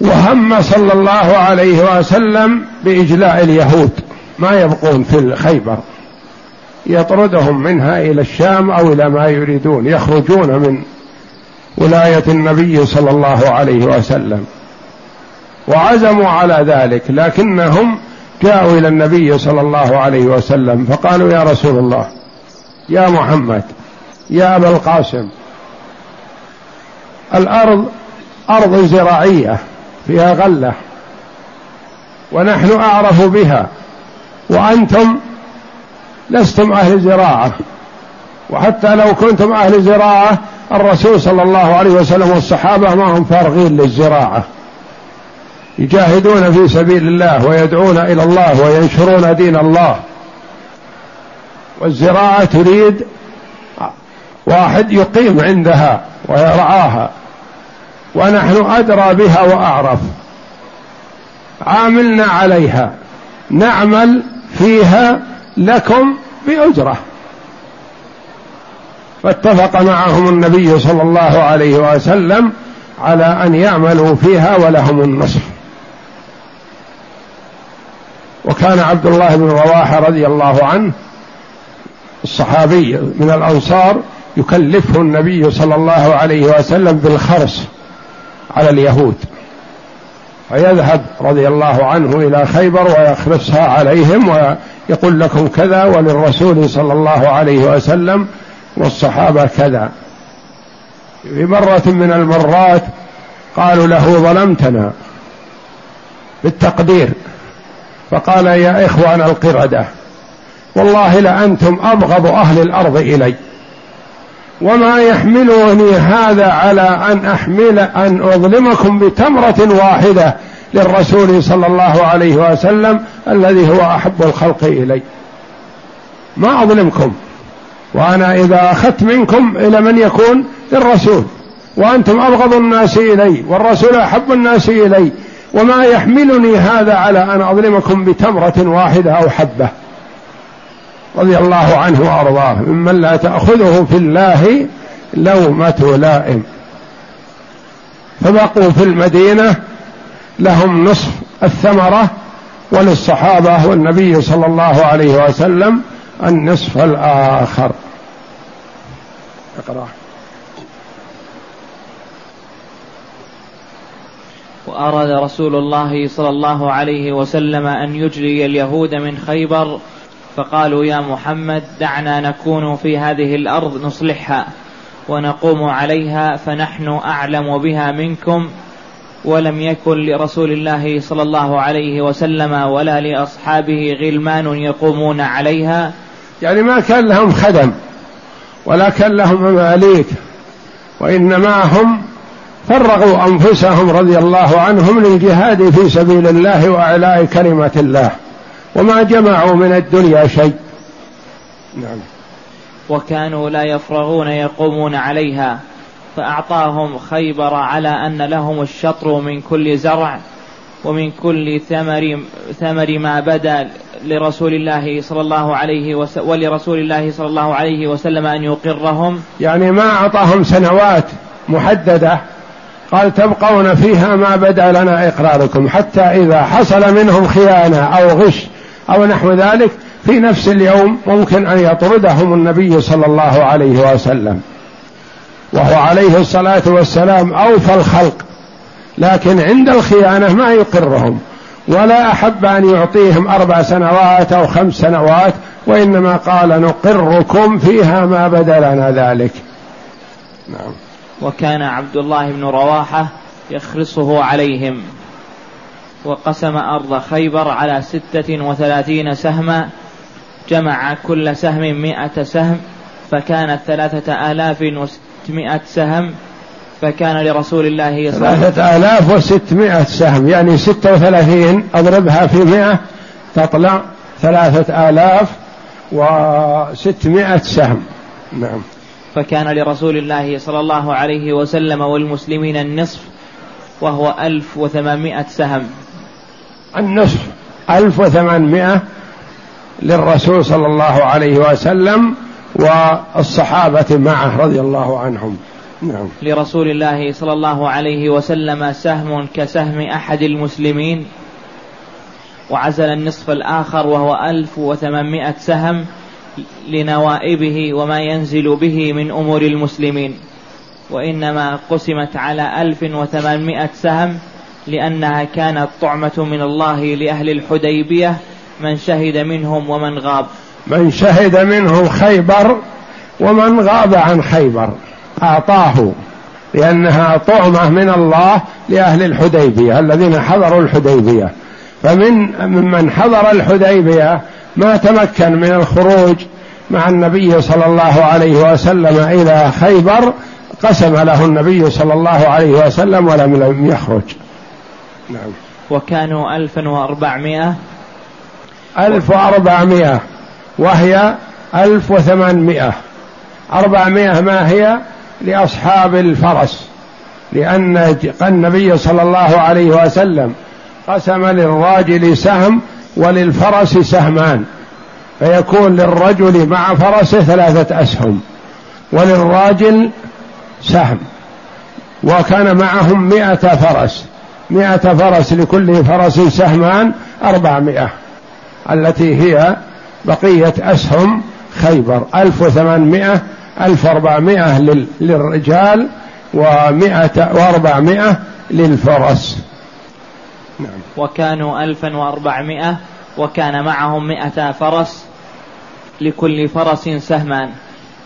وهم صلى الله عليه وسلم بإجلاء اليهود ما يبقون في خيبر يطردهم منها إلى الشام أو إلى ما يريدون يخرجون من ولاية النبي صلى الله عليه وسلم. وعزموا على ذلك لكنهم جاءوا إلى النبي صلى الله عليه وسلم فقالوا يا رسول الله يا محمد يا أبا القاسم الأرض أرض زراعية فيها غلة ونحن أعرف بها وأنتم لستم أهل زراعة وحتى لو كنتم أهل زراعة الرسول صلى الله عليه وسلم والصحابة ما هم فارغين للزراعة. يجاهدون في سبيل الله ويدعون إلى الله وينشرون دين الله. والزراعة تريد واحد يقيم عندها ويرعاها. ونحن أدرى بها وأعرف. عاملنا عليها. نعمل فيها لكم بأجرة. فاتفق معهم النبي صلى الله عليه وسلم على أن يعملوا فيها ولهم النصف وكان عبد الله بن رواحة رضي الله عنه الصحابي من الأنصار يكلفه النبي صلى الله عليه وسلم بالخرص على اليهود. فيذهب رضي الله عنه إلى خيبر ويخرصها عليهم ويقول لكم كذا وللرسول صلى الله عليه وسلم والصحابة كذا. في مرة من المرات قالوا له ظلمتنا بالتقدير. فقال يا إخوان القردة والله لأنتم أبغض أهل الأرض إلي وما يحملني هذا على أن أحمل أن أظلمكم بتمرة واحدة للرسول صلى الله عليه وسلم الذي هو أحب الخلق إلي. ما أظلمكم وأنا إذا أخذت منكم إلى من يكون؟ للرسول وأنتم أبغض الناس إلي والرسول أحب الناس إلي. وما يحملني هذا على أن أظلمكم بتمرة واحدة أو حبة. رضي الله عنه وأرضاه. ممن لا تأخذه في الله لومة لائم. فبقوا في المدينة لهم نصف الثمرة وللصحابة والنبي صلى الله عليه وسلم النصف الآخر. اقرأ. وأراد رسول الله صلى الله عليه وسلم أن يجري اليهود من خيبر فقالوا يا محمد دعنا نكون في هذه الأرض نصلحها ونقوم عليها فنحن أعلم بها منكم ولم يكن لرسول الله صلى الله عليه وسلم ولا لأصحابه غلمان يقومون عليها. يعني ما كان لهم خدم ولا كان لهم مماليك وإنما هم فرغوا أنفسهم رضي الله عنهم للجهاد في سبيل الله وإعلاء كلمة الله. وما جمعوا من الدنيا شيء. نعم. وكانوا لا يفرغون يقومون عليها فأعطاهم خيبر على أن لهم الشطر من كل زرع ومن كل ثمر ثمر ما بدا لرسول الله صلى الله عليه وسلم ولرسول الله صلى الله عليه وسلم أن يقرهم. يعني ما أعطاهم سنوات محددة قال تبقون فيها ما بدأ لنا إقراركم حتى إذا حصل منهم خيانة أو غش أو نحو ذلك في نفس اليوم ممكن أن يطردهم النبي صلى الله عليه وسلم. وهو عليه الصلاة والسلام أوفى الخلق لكن عند الخيانة ما يقرهم ولا أحب أن يعطيهم أربع سنوات أو خمس سنوات وإنما قال نقركم فيها ما بدأ لنا ذلك. نعم. وكان عبد الله بن رواحة يخرصه عليهم. وقسم أرض خيبر على ستة وثلاثين سهما جمع كل سهم مئة سهم فكانت ثلاثة آلاف وستمائة سهم فكان لرسول الله صلى الله عليه وسلم ثلاثة آلاف وستمائة سهم يعني ستة وثلاثين أضربها في مئة تطلع ثلاثة آلاف وستمائة سهم. نعم. فكان لرسول الله صلى الله عليه وسلم والمسلمين النصف وهو ألف وثمانمائة سهم. النصف ألف وثمانمائة للرسول صلى الله عليه وسلم والصحابة معه رضي الله عنهم. نعم. لرسول الله صلى الله عليه وسلم سهم كسهم أحد المسلمين وعزل النصف الآخر وهو ألف وثمانمائة سهم. لنوائبه وما ينزل به من أمور المسلمين وإنما قسمت على ألف وثمانمائة سهم لأنها كانت طعمة من الله لأهل الحديبية من شهد منهم ومن غاب. من شهد منهم خيبر ومن غاب عن خيبر. أعطاه لأنها طعمة من الله لأهل الحديبية الذين حضروا الحديبية. فمن ممن حضر الحديبية ما تمكن من الخروج مع النبي صلى الله عليه وسلم إلى خيبر قسم له النبي صلى الله عليه وسلم ولم يخرج. نعم. وكانوا ألفا وأربعمائة. ألف وأربعمائة. وهي ألف وثمانمائة. أربعمائة ما هي؟ لأصحاب الفرس. لأن النبي صلى الله عليه وسلم قسم للراجل سهم وللفرس سهمان فيكون للرجل مع فرسه ثلاثة أسهم وللراجل سهم وكان معهم مئة فرس مئة فرس لكل فرس سهمان أربعمائة التي هي بقية أسهم خيبر ألف وثمانمائة ألف وأربعمائة للرجال ومائة وأربعمائة للفرس. نعم. وكانوا ألفا وأربعمائة وكان معهم مائة فرس لكل فرس سهمان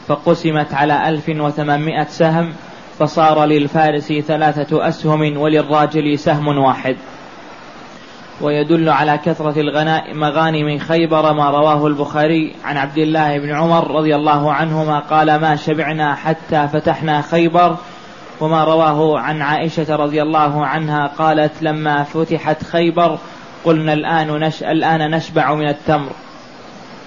فقسمت على ألف وثمانمائة سهم فصار للفارس ثلاثة أسهم وللراجل سهم واحد ويدل على كثرة مغانم خيبر ما رواه البخاري عن عبد الله بن عمر رضي الله عنهما قال ما شبعنا حتى فتحنا خيبر وما رواه عن عائشة رضي الله عنها قالت لما فتحت خيبر قلنا الآن نش الآن نشبع من التمر.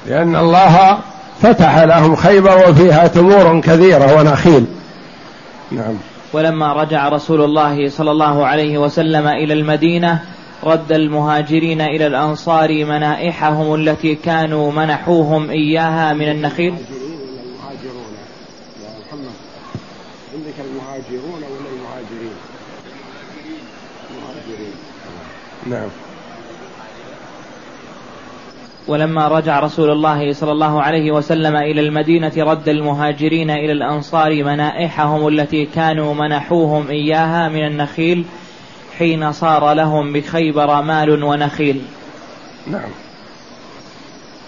لأن الله فتح لهم خيبر وفيها تمور كثيرة ونخيل. نعم. ولما رجع رسول الله صلى الله عليه وسلم إلى المدينة رد المهاجرين إلى الأنصار منائحهم التي كانوا منحوهم إياها من النخيل المهاجرون يا محمد عندك المهاجرون ولا المهاجرين؟ المهاجرين. نعم. ولما رجع رسول الله صلى الله عليه وسلم إلى المدينة رد المهاجرين إلى الأنصار منائحهم التي كانوا منحوهم إياها من النخيل حين صار لهم بخيبر مال ونخيل. نعم.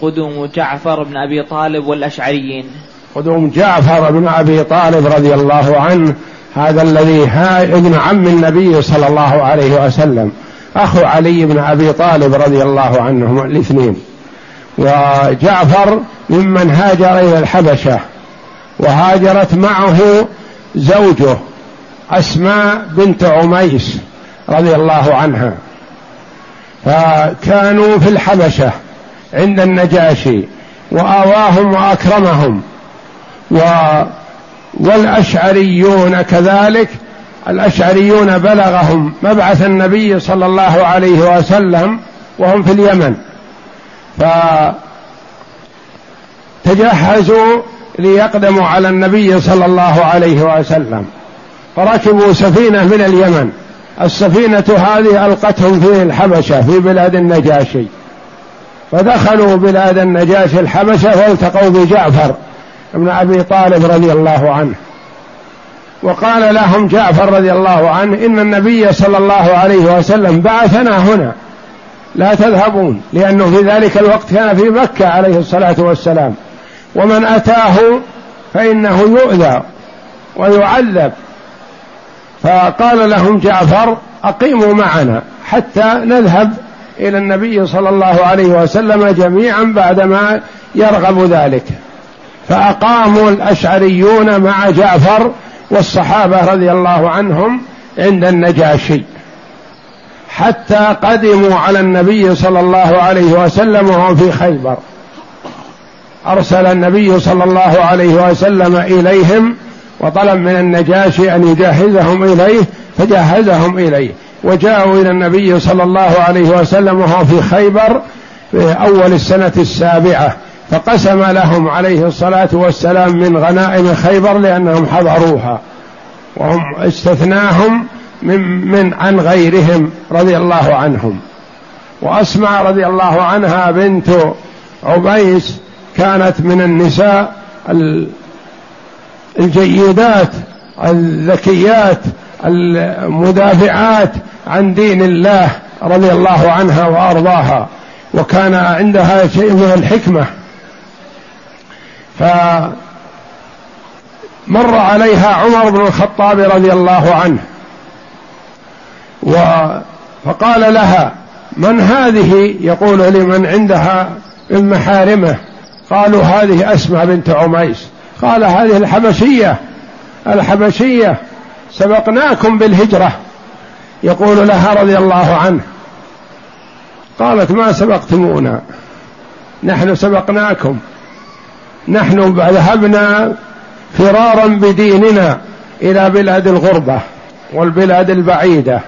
قدوم جعفر بن أبي طالب والأشعريين. قدوم جعفر بن أبي طالب رضي الله عنه هذا الذي ابن عم النبي صلى الله عليه وسلم أخو علي بن أبي طالب رضي الله عنهم الاثنين. وجعفر ممن هاجر إلى الحبشة وهاجرت معه زوجه أسماء بنت عميس رضي الله عنها. فكانوا في الحبشة عند النجاشي وآواهم وأكرمهم و والأشعريون كذلك الأشعريون بلغهم مبعث النبي صلى الله عليه وسلم وهم في اليمن. فتجهزوا ليقدموا على النبي صلى الله عليه وسلم. فركبوا سفينة من اليمن. السفينة هذه ألقتهم في الحبشة في بلاد النجاشي. فدخلوا بلاد النجاشي الحبشة فالتقوا بجعفر. بن أبي طالب رضي الله عنه. وقال لهم جعفر رضي الله عنه إن النبي صلى الله عليه وسلم بعثنا هنا. لا تذهبون لأنه في ذلك الوقت كان في مكة عليه الصلاة والسلام. ومن أتاه فإنه يؤذى ويعذب. فقال لهم جعفر أقيموا معنا حتى نذهب إلى النبي صلى الله عليه وسلم جميعا بعدما يرغب ذلك. فأقاموا الأشعريون مع جعفر والصحابة رضي الله عنهم عند النجاشي. حتى قدموا على النبي صلى الله عليه وسلم وهو في خيبر. أرسل النبي صلى الله عليه وسلم إليهم وطلب من النجاشي أن يجهزهم إليه فجهزهم إليه. وجاءوا إلى النبي صلى الله عليه وسلم وهو في خيبر في أول السنة السابعة. فقسم لهم عليه الصلاة والسلام من غنائم خيبر لأنهم حضروها. وهم استثناهم من, من عن غيرهم رضي الله عنهم. وأسمع رضي الله عنها بنت عبيس كانت من النساء الجيدات الذكيات المدافعات عن دين الله رضي الله عنها وأرضاها. وكان عندها شيء من الحكمة. فمر عليها عمر بن الخطاب رضي الله عنه. و فقال لها من هذه؟ يقول لمن عندها من محارمه. قالوا هذه أسماء بنت عميس. قال هذه الحبشية الحبشية سبقناكم بالهجرة. يقول لها رضي الله عنه. قالت ما سبقتمونا نحن سبقناكم. نحن ذهبنا فرارا بديننا إلى بلاد الغربة والبلاد البعيدة.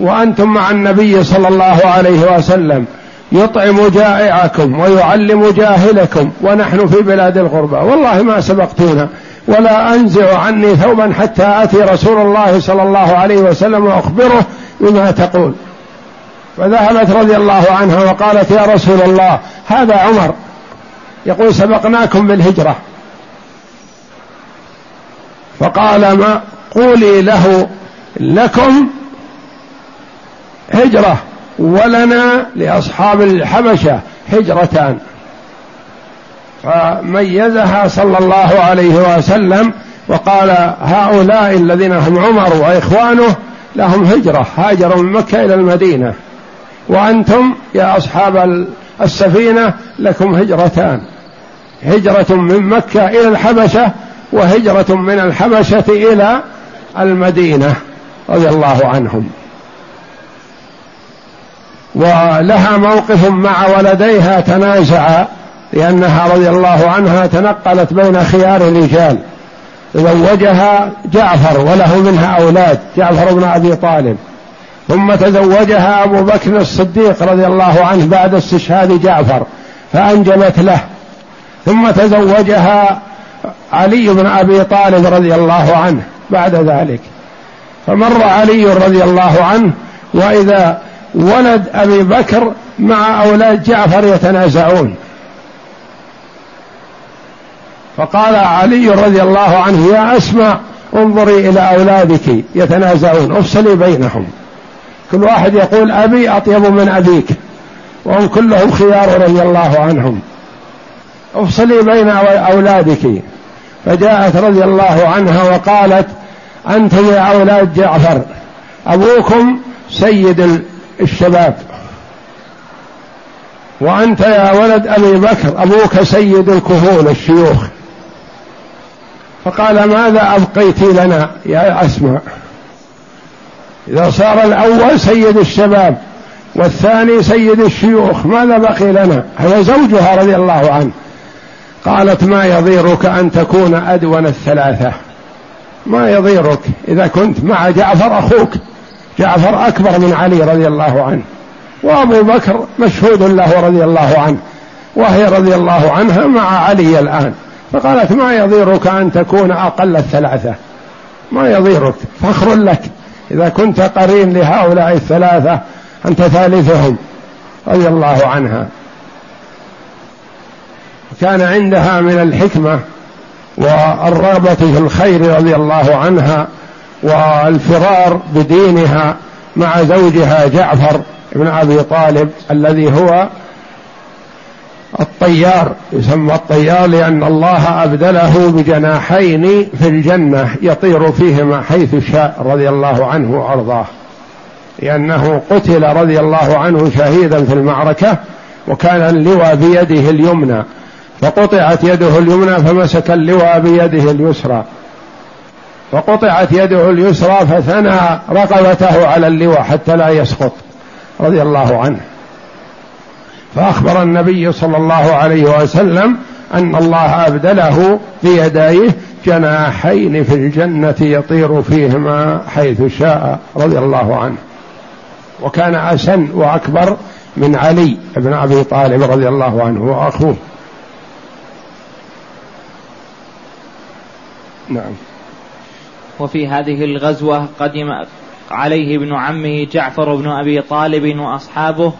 وأنتم مع النبي صلى الله عليه وسلم يطعم جائعكم ويعلم جاهلكم ونحن في بلاد الغربة. والله ما سبقتونا. ولا أنزع عني ثوبا حتى آتي رسول الله صلى الله عليه وسلم وأخبره بما تقول. فذهبت رضي الله عنها وقالت يا رسول الله هذا عمر. يقول سبقناكم بالهجرة. فقال ما قولي له لكم هجرة ولنا لأصحاب الحبشة هجرتان. فميزها صلى الله عليه وسلم وقال هؤلاء الذين هم عمر وإخوانه لهم هجرة هاجروا من مكة إلى المدينة. وأنتم يا أصحاب السفينة لكم هجرتان. هجرة من مكة إلى الحبشة وهجرة من الحبشة إلى المدينة رضي الله عنهم. ولها موقف مع ولديها تنازعا لأنها رضي الله عنها تنقلت بين خيار الرجال. تزوجها جعفر وله منها أولاد جعفر بن أبي طالب. ثم تزوجها أبو بكر الصديق رضي الله عنه بعد استشهاد جعفر فأنجبت له. ثم تزوجها علي بن أبي طالب رضي الله عنه بعد ذلك. فمر علي رضي الله عنه وإذا ولد أبي بكر مع أولاد جعفر يتنازعون. فقال علي رضي الله عنه يا أسماء انظري إلى أولادك يتنازعون أفصلي بينهم. كل واحد يقول أبي أطيب من أبيك وهم كلهم خيار رضي الله عنهم. أفصلي بين أولادك. فجاءت رضي الله عنها وقالت أنتم يا أولاد جعفر أبوكم سيد الشباب. وأنت يا ولد أبي بكر أبوك سيد الكهول الشيوخ. فقال ماذا أبقيت لنا يا أسماء؟ إذا صار الأول سيد الشباب والثاني سيد الشيوخ ماذا بقي لنا؟ هو زوجها رضي الله عنه. قالت ما يضيرك أن تكون أدون الثلاثة؟ ما يضيرك. إذا كنت مع جعفر أخوك جعفر أكبر من علي رضي الله عنه وأبو بكر مشهود له رضي الله عنه وهي رضي الله عنها مع علي الآن. فقالت ما يضيرك أن تكون أقل الثلاثة؟ ما يضيرك. فخر لك. إذا كنت قرين لهؤلاء الثلاثة أنت ثالثهم رضي الله عنها. كان عندها من الحكمة والرغبة في الخير رضي الله عنها والفرار بدينها مع زوجها جعفر بن أبي طالب الذي هو الطيار يسمى الطيار لأن الله أبدله بجناحين في الجنة يطير فيهما حيث شاء رضي الله عنه وأرضاه. لأنه قتل رضي الله عنه شهيدا في المعركة وكان اللواء بيده اليمنى. فقطعت يده اليمنى فمسك اللواء بيده اليسرى. فقطعت يده اليسرى فثنى رقبته على اللواء حتى لا يسقط رضي الله عنه. فأخبر النبي صلى الله عليه وسلم أن الله أبدله بيديه جناحين في الجنة يطير فيهما حيث شاء رضي الله عنه. وكان أسن وأكبر من علي بن أبي طالب رضي الله عنه وأخوه. نعم. وفي هذه الغزوة قدم عليه ابن عمه جعفر بن أبي طالب وأصحابه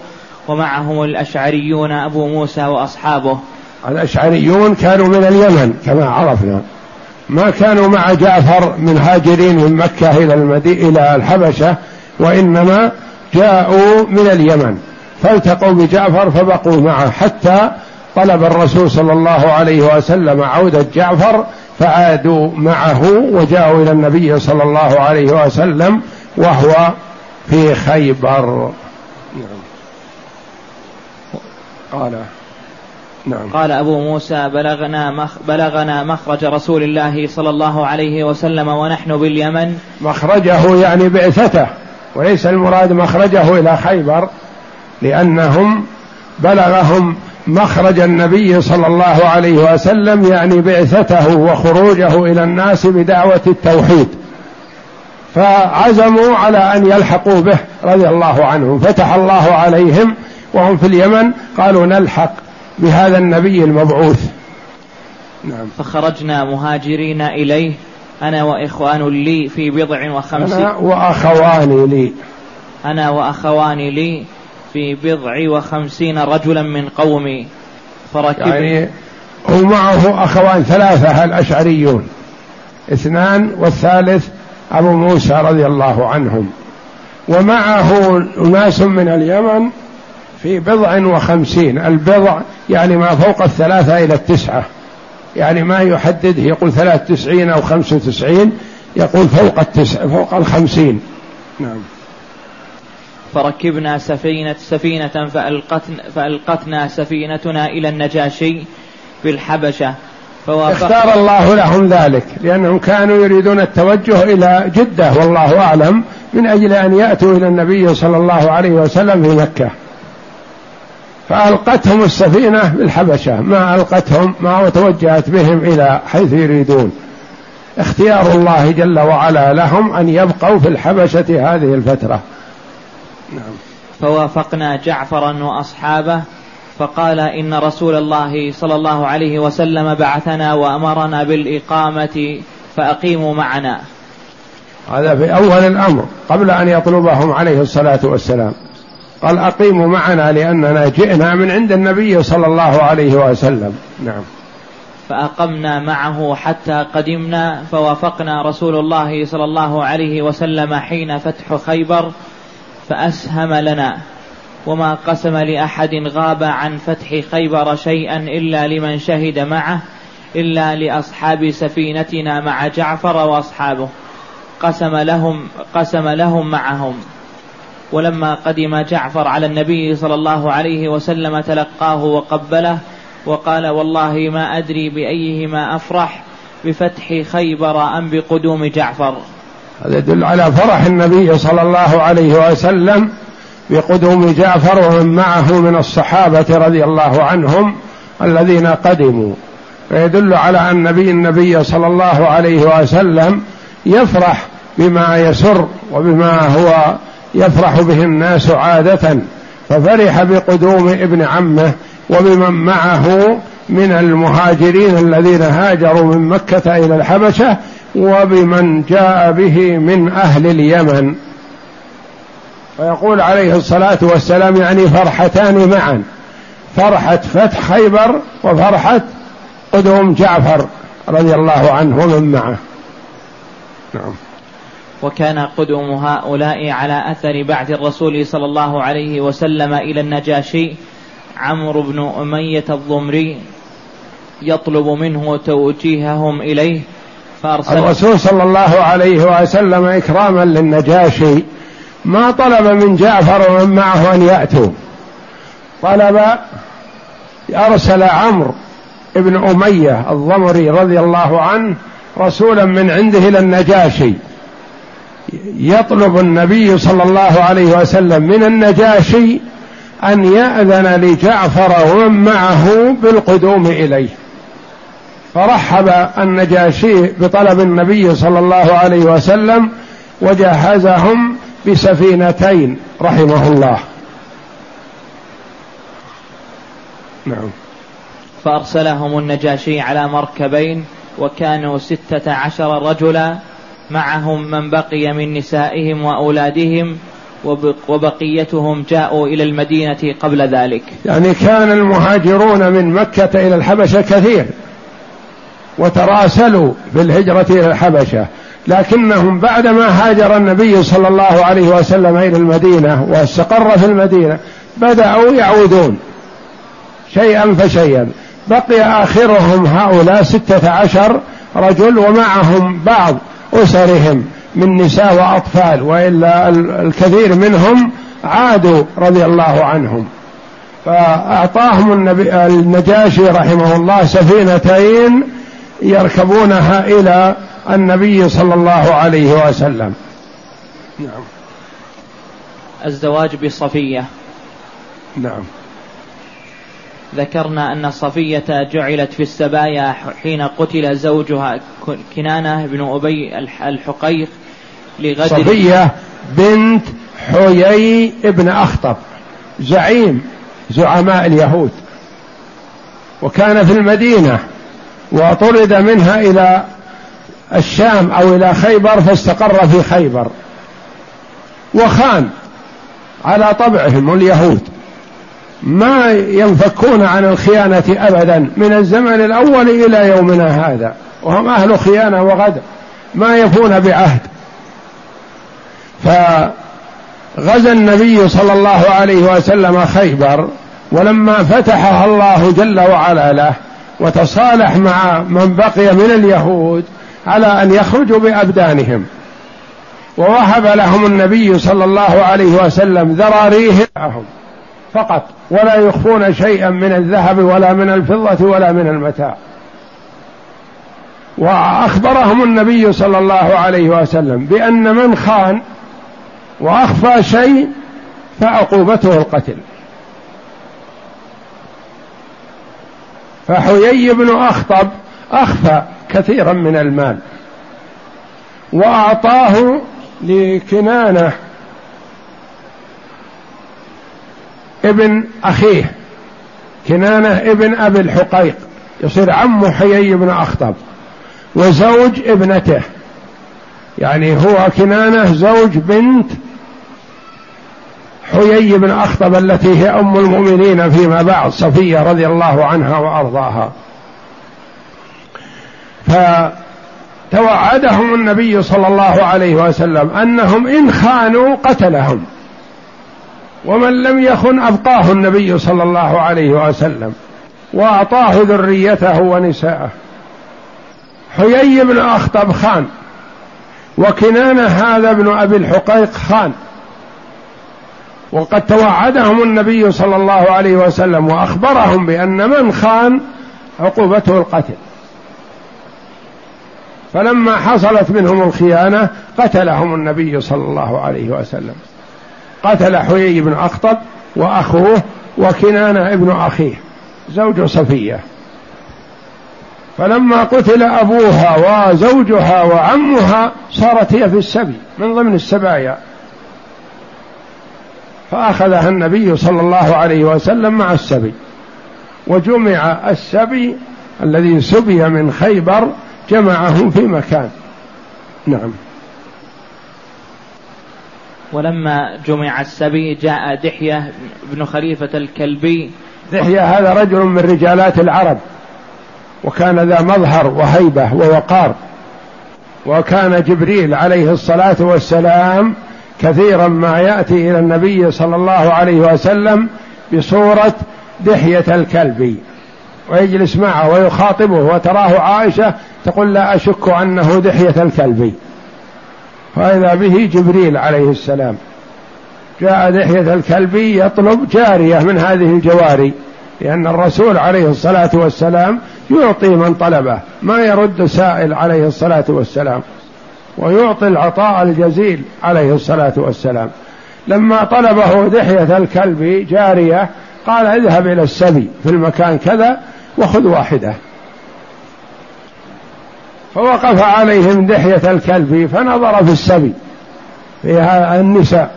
ومعهم الأشعريون أبو موسى وأصحابه. الأشعريون كانوا من اليمن كما عرفنا. ما كانوا مع جعفر من هاجرين من مكة إلى المدينة إلى الحبشة وإنما جاءوا من اليمن. فالتقوا بجعفر فبقوا معه حتى طلب الرسول صلى الله عليه وسلم عودة جعفر فعادوا معه وجاءوا إلى النبي صلى الله عليه وسلم وهو في خيبر. نعم قال نعم. قال أبو موسى بلغنا مخ بلغنا مخرج رسول الله صلى الله عليه وسلم ونحن باليمن. مخرجه يعني بعثته وليس المراد مخرجه إلى خيبر لأنهم بلغهم مخرج النبي صلى الله عليه وسلم يعني بعثته وخروجه إلى الناس بدعوة التوحيد. فعزموا على أن يلحقوا به رضي الله عنهم. فتح الله عليهم وهم في اليمن قالوا نلحق بهذا النبي المبعوث. نعم. فخرجنا مهاجرين إليه أنا وإخوان لي في بضع وخمسين أنا وأخوان لي. أنا وأخوان لي في بضع وخمسين رجلا من قومي فركب يعني ومعه أخوان ثلاثة الأشعريون. اثنان والثالث أبو موسى رضي الله عنهم. ومعه أناس من اليمن في بضع وخمسين. البضع يعني ما فوق الثلاثة إلى التسعة. يعني ما يحدده يقول ثلاث تسعين أو خمس وتسعين يقول فوق التسعة فوق الخمسين. نعم. فركبنا سفينة سفينة فألقتنا, فألقتنا سفينتنا إلى النجاشي في الحبشة اختار الله لهم ذلك لأنهم كانوا يريدون التوجه إلى جدة والله أعلم من أجل أن يأتوا إلى النبي صلى الله عليه وسلم في مكة. فألقتهم السفينة بالحبشة ما ألقتهم ما توجهت بهم إلى حيث يريدون. اختيار الله جل وعلا لهم أن يبقوا في الحبشة هذه الفترة. نعم. فوافقنا جعفرا وأصحابه فقال إن رسول الله صلى الله عليه وسلم بعثنا وأمرنا بالإقامة فأقيموا معنا. هذا في أول الأمر قبل أن يطلبهم عليه الصلاة والسلام. قال أقيموا معنا لأننا جئنا من عند النبي صلى الله عليه وسلم. نعم. فأقمنا معه حتى قدمنا فوافقنا رسول الله صلى الله عليه وسلم حين فتح خيبر فأسهم لنا. وما قسم لأحد غاب عن فتح خيبر شيئا إلا لمن شهد معه إلا لأصحاب سفينتنا مع جعفر وأصحابه. قسم لهم قسم لهم معهم. ولما قدم جعفر على النبي صلى الله عليه وسلم تلقاه وقبله وقال والله ما أدري بأيهما أفرح بفتح خيبر أم بقدوم جعفر. هذا يدل على فرح النبي صلى الله عليه وسلم بقدوم جعفر ومن معه من الصحابة رضي الله عنهم الذين قدموا. فيدل على أن النبي النبي صلى الله عليه وسلم يفرح بما يسر وبما هو يفرح به الناس عادة. ففرح بقدوم ابن عمه وبمن معه من المهاجرين الذين هاجروا من مكة إلى الحبشة وبمن جاء به من أهل اليمن. ويقول عليه الصلاة والسلام يعني فرحتان معا. فرحة فتح خيبر وفرحة قدوم جعفر رضي الله عنه ومن معه. نعم. وكان قدوم هؤلاء على أثر بعث الرسول صلى الله عليه وسلم إلى النجاشي عمرو بن أمية الضمري يطلب منه توجيههم إليه. فأرسل الرسول صلى الله عليه وسلم إكراما للنجاشي ما طلب من جعفر ومن معه أن يأتوا. طلب أرسل عمرو ابن أمية الضمري رضي الله عنه رسولا من عنده إلى النجاشي. يطلب النبي صلى الله عليه وسلم من النجاشي أن يأذن لجعفر ومن معه بالقدوم إليه. فرحب النجاشي بطلب النبي صلى الله عليه وسلم وجهزهم بسفينتين رحمه الله. نعم. فأرسلهم النجاشي على مركبين وكانوا ستة عشر رجلا معهم من بقي من نسائهم وأولادهم وبقيتهم جاءوا إلى المدينة قبل ذلك. يعني كان المهاجرون من مكة إلى الحبشة كثير. وتراسلوا بالهجرة إلى الحبشة. لكنهم بعدما هاجر النبي صلى الله عليه وسلم إلى المدينة واستقر في المدينة بدأوا يعودون شيئا فشيئا. بقي آخرهم هؤلاء ستة عشر رجل ومعهم بعض أسرهم من نساء وأطفال وإلا الكثير منهم عادوا رضي الله عنهم. فأعطاهم النبي النجاشي رحمه الله سفينتين يركبونها إلى النبي صلى الله عليه وسلم. نعم. الزواج بصفية. نعم. ذكرنا أن صفية جعلت في السبايا حين قتل زوجها كنانة بن أبي الحقيق لغدر. صفية بنت حيي ابن أخطب زعيم زعماء اليهود. وكان في المدينة. وطرد منها إلى الشام أو إلى خيبر فاستقر في خيبر. وخان على طبعهم اليهود. ما ينفكون عن الخيانة أبدا من الزمن الأول إلى يومنا هذا. وهم أهل خيانة وغدر. ما يفون بعهد. فغزا النبي صلى الله عليه وسلم خيبر ولما فتحها الله جل وعلا له وتصالح مع من بقي من اليهود على أن يخرجوا بأبدانهم. ووهب لهم النبي صلى الله عليه وسلم ذراريه معهم فقط ولا يخفون شيئا من الذهب ولا من الفضة ولا من المتاع. وأخبرهم النبي صلى الله عليه وسلم بأن من خان وأخفى شيء فعقوبته القتل. فحيي بن أخطب أخفى كثيرا من المال وأعطاه لكنانة ابن أخيه كنانة ابن أبي الحقيق يصير عم حيي بن أخطب وزوج ابنته يعني هو كنانة زوج بنت حيي بن أخطب التي هي أم المؤمنين فيما بعد صفية رضي الله عنها وأرضاها. فتوعدهم النبي صلى الله عليه وسلم أنهم إن خانوا قتلهم ومن لم يخن أبقاه النبي صلى الله عليه وسلم وأعطاه ذريته ونساءه. حيي بن أخطب خان وكنانة هذا ابن أبي الحقيق خان. وقد توعدهم النبي صلى الله عليه وسلم وأخبرهم بأن من خان عقوبته القتل. فلما حصلت منهم الخيانة قتلهم النبي صلى الله عليه وسلم. قتل حيي بن أخطب وأخوه وكنانة ابن أخيه زوج صفية. فلما قتل أبوها وزوجها وعمها صارت هي في السبي من ضمن السبايا. فأخذها النبي صلى الله عليه وسلم مع السبي. وجمع السبي الذي سبي من خيبر جمعه في مكان. نعم. ولما جمع السبي جاء دحية بن خليفة الكلبي. دحية هذا رجل من رجالات العرب. وكان ذا مظهر وهيبة ووقار. وكان جبريل عليه الصلاة والسلام كثيرا ما يأتي إلى النبي صلى الله عليه وسلم بصورة دحية الكلب ويجلس معه ويخاطبه وتراه عائشة تقول لا أشك أنه دحية الكلب. فإذا به جبريل عليه السلام. جاء دحية الكلب يطلب جارية من هذه الجواري لأن الرسول عليه الصلاة والسلام يعطي من طلبه ما يرد سائل عليه الصلاة والسلام. ويعطي العطاء الجزيل عليه الصلاة والسلام. لما طلبه دحية الكلب جارية قال اذهب إلى السبي في المكان كذا وخذ واحدة. فوقف عليهم دحية الكلب فنظر في السبي فيها النساء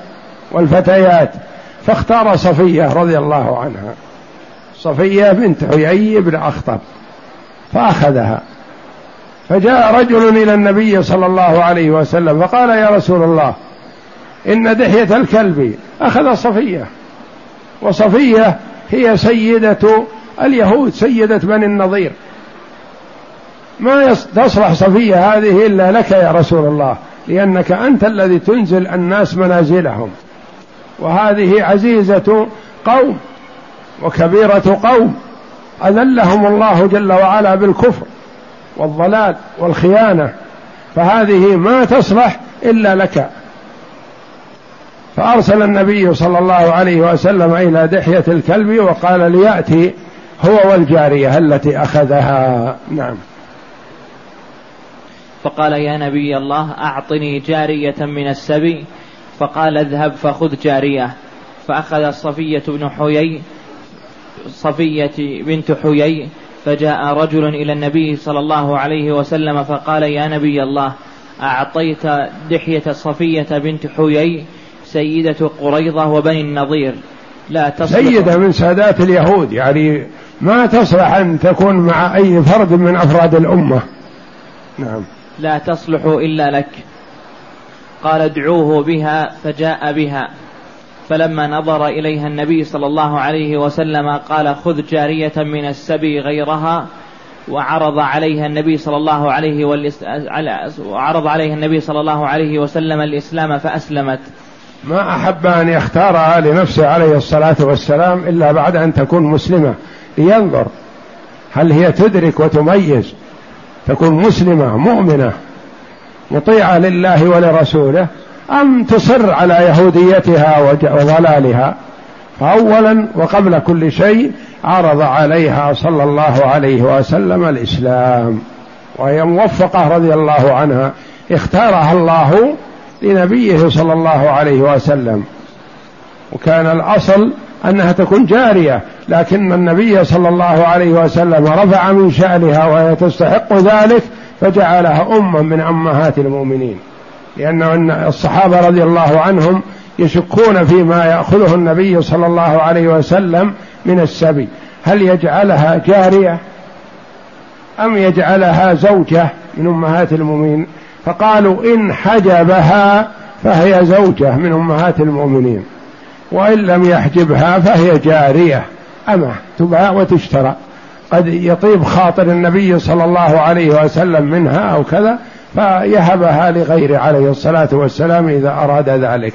والفتيات فاختار صفية رضي الله عنها. صفية بنت حيي بن أخطب فأخذها. فجاء رجل إلى النبي صلى الله عليه وسلم فقال يا رسول الله إن دحية الكلب أخذ صفية. وصفية هي سيدة اليهود سيدة بني النضير. ما تصلح صفية هذه إلا لك يا رسول الله لأنك أنت الذي تنزل الناس منازلهم. وهذه عزيزة قوم وكبيرة قوم أذلهم الله جل وعلا بالكفر. والضلال والخيانة فهذه ما تصلح إلا لك. فأرسل النبي صلى الله عليه وسلم إلى دحية الكلب وقال ليأتي هو والجارية التي أخذها. نعم. فقال يا نبي الله أعطني جارية من السبي. فقال اذهب فخذ جارية. فأخذ صفية بن حيي صفية بنت حيي فجاء رجل إلى النبي صلى الله عليه وسلم فقال يا نبي الله أعطيت دحية صفية بنت حيي سيدة قريضة وبني النضير لا تصلح. سيدة من سادات اليهود يعني ما تصلح أن تكون مع أي فرد من أفراد الأمة. نعم. لا تصلح إلا لك. قال ادعوه بها فجاء بها. فلما نظر إليها النبي صلى الله عليه وسلم قال خذ جارية من السبي غيرها وعرض عليها النبي صلى الله عليه وعرض عليها النبي صلى الله عليه وسلم الإسلام فأسلمت. ما أحب أن يختارها لنفسه عليه الصلاة والسلام إلا بعد أن تكون مسلمة. لينظر هل هي تدرك وتميز. تكون مسلمة مؤمنة مطيعة لله ولرسوله. أم تصر على يهوديتها وضلالها. فأولا وقبل كل شيء عرض عليها صلى الله عليه وسلم الإسلام. وهي موفقة رضي الله عنها. اختارها الله لنبيه صلى الله عليه وسلم. وكان الأصل أنها تكون جارية لكن النبي صلى الله عليه وسلم رفع من شأنها وهي تستحق ذلك فجعلها أما من أمهات المؤمنين. لأن الصحابة رضي الله عنهم يشكون فيما يأخذه النبي صلى الله عليه وسلم من السبي. هل يجعلها جارية أم يجعلها زوجة من أمهات المؤمنين؟ فقالوا إن حجبها فهي زوجة من أمهات المؤمنين وإن لم يحجبها فهي جارية أمة تباع وتشترى. قد يطيب خاطر النبي صلى الله عليه وسلم منها أو كذا فيهبها لغيره عليه الصلاة والسلام إذا أراد ذلك.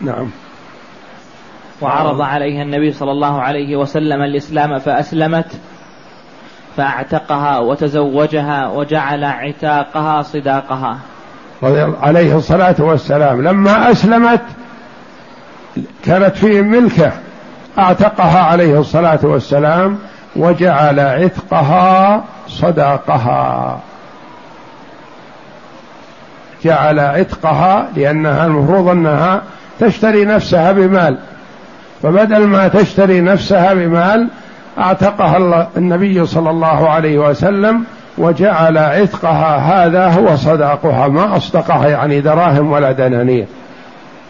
نعم. وعرض عليها النبي صلى الله عليه وسلم الإسلام فأسلمت فاعتقها وتزوجها وجعل عتاقها صداقها. عليه الصلاة والسلام. لما أسلمت كانت في ملكه أعتقها عليه الصلاة والسلام وجعل عتقها صداقها. جعل عتقها لأنها المفروض أنها تشتري نفسها بمال. فبدل ما تشتري نفسها بمال أعتقها النبي صلى الله عليه وسلم وجعل عتقها هذا هو صداقها. ما أصدقها يعني دراهم ولا دنانير.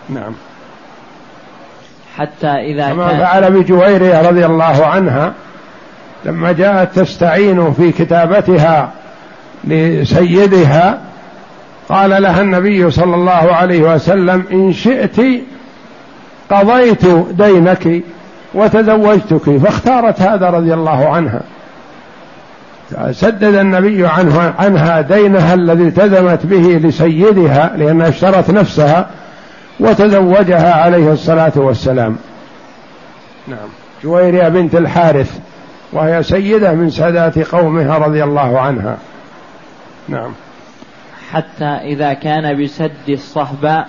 نعم. حتى إذا كما فعل بجويرية رضي الله عنها لما جاءت تستعين في كتابتها لسيدها قال لها النبي صلى الله عليه وسلم إن شئت قضيت دينك وتزوجتك. فاختارت هذا رضي الله عنها. سدد النبي عنه عنها دينها الذي التزمت به لسيدها لأنها اشترت نفسها وتزوجها عليه الصلاة والسلام. نعم. جويرية بنت الحارث. وهي سيدة من سادات قومها رضي الله عنها. نعم. حتى إذا كان بسد الصهباء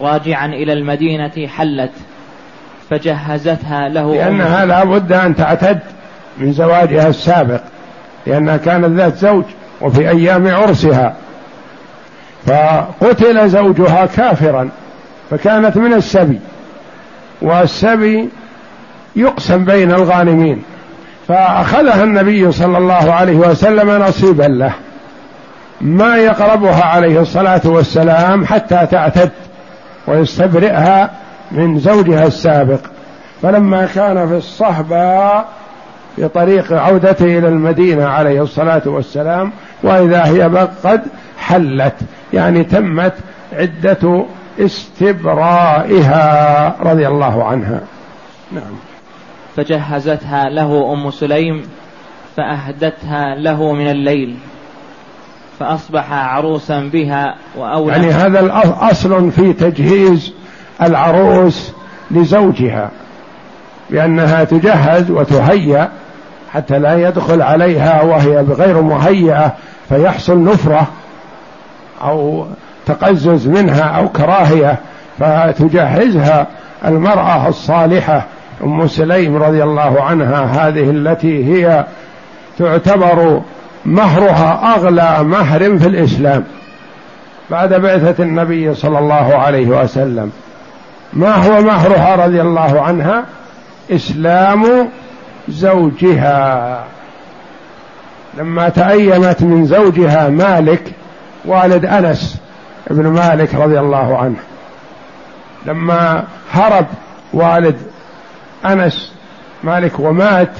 راجعا إلى المدينة حلت فجهزتها له لأنها لا بد أن تعتد من زواجها السابق لأنها كانت ذات زوج وفي أيام عرسها. فقتل زوجها كافرا فكانت من السبي. والسبي يقسم بين الغانمين. فأخذها النبي صلى الله عليه وسلم نصيبا له. ما يقربها عليه الصلاة والسلام حتى تعتد ويستبرئها من زوجها السابق. فلما كان في الصهبة في طريق عودته إلى المدينة عليه الصلاة والسلام وإذا هي قد حلت يعني تمت عدة استبرائها رضي الله عنها. نعم. فجهزتها له أم سليم فأهدتها له من الليل فأصبح عروسا بها وأولى. يعني هذا أصل في تجهيز العروس لزوجها بأنها تجهز وتهيأ حتى لا يدخل عليها وهي بغير مهيئة فيحصل نفرة أو تقزز منها أو كراهية فتجهزها المرأة الصالحة أم سليم رضي الله عنها هذه التي هي تعتبر مهرها أغلى مهر في الإسلام. بعد بعثة النبي صلى الله عليه وسلم ما هو مهرها رضي الله عنها؟ إسلام زوجها. لما تأيمت من زوجها مالك والد أنس ابن مالك رضي الله عنه. لما هرب والد أنس مالك ومات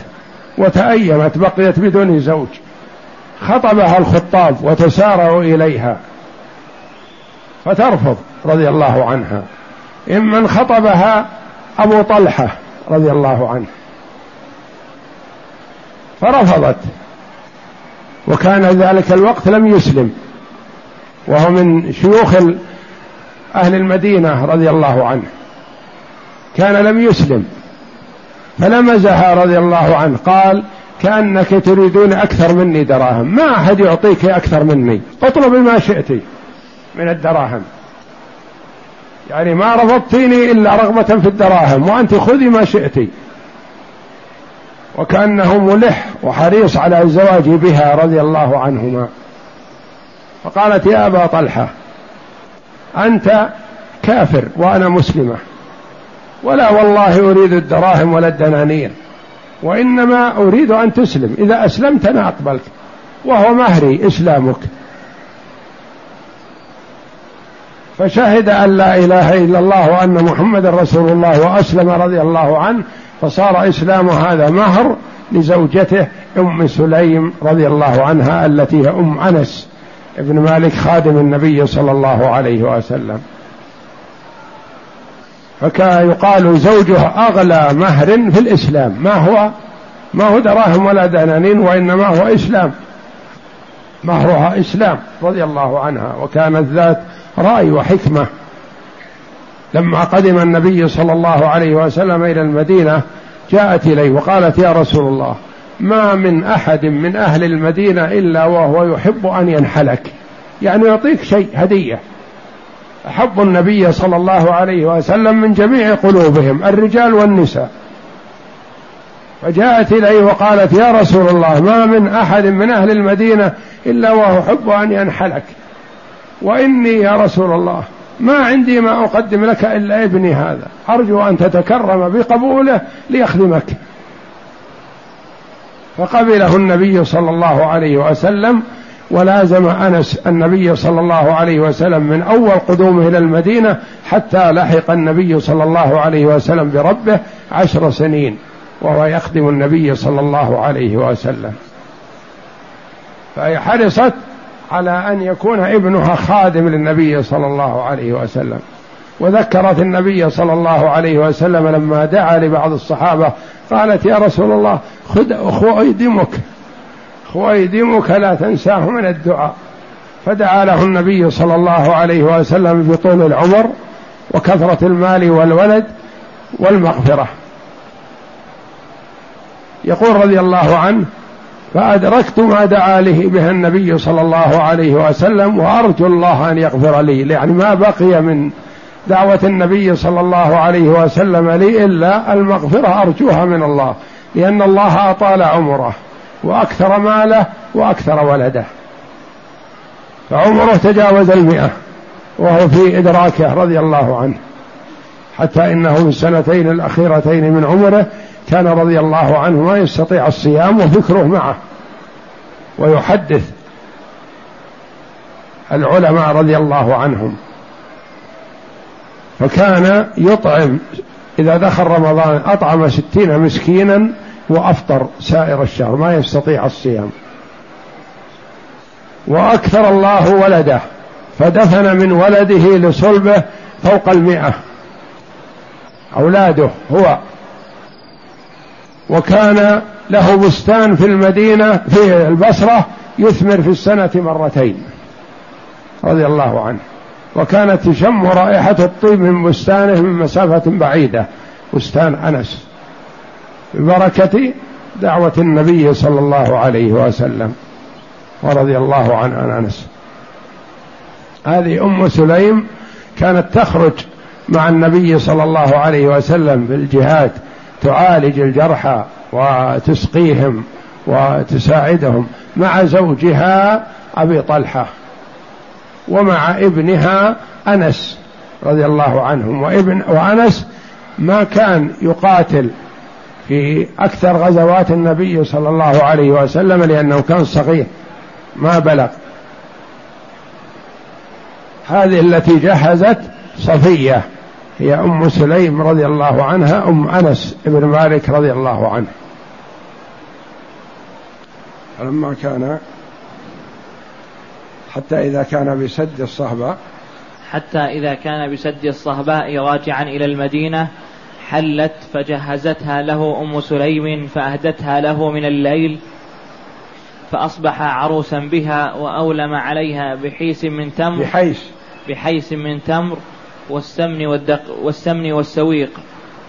وتأيمت بقيت بدون زوج. خطبها الخطاب وتسارعوا إليها. فترفض رضي الله عنها. إمن خطبها أبو طلحة رضي الله عنه. فرفضت. وكان ذلك الوقت لم يسلم. وهو من شيوخ أهل المدينة رضي الله عنه. كان لم يسلم. فلمزها رضي الله عنه قال كأنك تريدون أكثر مني دراهم. ما أحد يعطيك أكثر مني. اطلبي ما شئت من الدراهم. يعني ما رفضتيني إلا رغبة في الدراهم وأنت خذي ما شئت. وكأنه ملح وحريص على الزواج بها رضي الله عنهما. فقالت يا أبا طلحة أنت كافر وأنا مسلمة. ولا والله أريد الدراهم ولا الدنانير وإنما أريد أن تسلم. إذا أسلمت أنا أقبلك وهو مهري إسلامك. فشهد أن لا إله إلا الله وأن محمد رسول الله وأسلم رضي الله عنه فصار إسلام هذا مهر لزوجته أم سليم رضي الله عنها التي هي أم أنس ابن مالك خادم النبي صلى الله عليه وسلم. فكان يقال زوجها أغلى مهر في الإسلام. ما هو؟ ما هو دراهم ولا دنانين وإنما هو إسلام. مهرها إسلام رضي الله عنها. وكانت ذات رأي وحكمة. لما قدم النبي صلى الله عليه وسلم إلى المدينة جاءت إليه وقالت يا رسول الله ما من أحد من أهل المدينة إلا وهو يحب أن ينحلك. يعني يعطيك شيء هدية. أحب النبي صلى الله عليه وسلم من جميع قلوبهم الرجال والنساء. فجاءت إليه وقالت يا رسول الله ما من أحد من أهل المدينة إلا وهو يحب أن ينحلك. وإني يا رسول الله ما عندي ما أقدم لك إلا ابني هذا. أرجو أن تتكرم بقبوله ليخدمك. فقبله النبي صلى الله عليه وسلم ولازم أنس النبي صلى الله عليه وسلم من أول قدومه إلى المدينة حتى لحق النبي صلى الله عليه وسلم بربه عشر سنين وهو يخدم النبي صلى الله عليه وسلم. فهي حرصت على أن يكون ابنها خادم للنبي صلى الله عليه وسلم. وذكرت النبي صلى الله عليه وسلم لما دعا لبعض الصحابة قالت يا رسول الله خذ خويدمك خويدمك لا تنساه من الدعاء. فدعا له النبي صلى الله عليه وسلم بطول العمر وكثرة المال والولد والمغفرة. يقول رضي الله عنه فأدركت ما دعا له به النبي صلى الله عليه وسلم وأرجو الله أن يغفر لي. يعني ما بقي من دعوة النبي صلى الله عليه وسلم لي إلا المغفرة أرجوها من الله لأن الله أطال عمره. وأكثر ماله وأكثر ولده. فعمره تجاوز المئة وهو في إدراكه رضي الله عنه حتى إنه في السنتين الأخيرتين من عمره كان رضي الله عنه ما يستطيع الصيام وفكره معه. ويحدث العلماء رضي الله عنهم. فكان يطعم إذا دخل رمضان أطعم ستين مسكينا وأفطر سائر الشهر ما يستطيع الصيام. وأكثر الله ولده فدفن من ولده لصلبه فوق المئة. أولاده هو. وكان له بستان في المدينة في البصرة يثمر في السنة مرتين. رضي الله عنه. وكانت تشم رائحة الطيب من بستانه من مسافة بعيدة. بستان أنس. ببركة دعوة النبي صلى الله عليه وسلم ورضي الله عن أنس. هذه أم سليم كانت تخرج مع النبي صلى الله عليه وسلم في الجهاد تعالج الجرحى وتسقيهم وتساعدهم مع زوجها أبي طلحة ومع ابنها أنس رضي الله عنهم. وابن وأنس ما كان يقاتل في أكثر غزوات النبي صلى الله عليه وسلم لأنه كان صغير. ما بلغ. هذه التي جهزت صفية. هي أم سليم رضي الله عنها أم أنس بن مالك رضي الله عنه. فلما كان حتى إذا كان بسد الصهباء حتى إذا كان بسد الصهباء راجعا إلى المدينة حلت فجهزتها له أم سليم فأهدتها له من الليل فأصبح عروسا بها وأولم عليها بحيس من تمر بحيس. بحيس من تمر والسمن والدق والسمن والسويق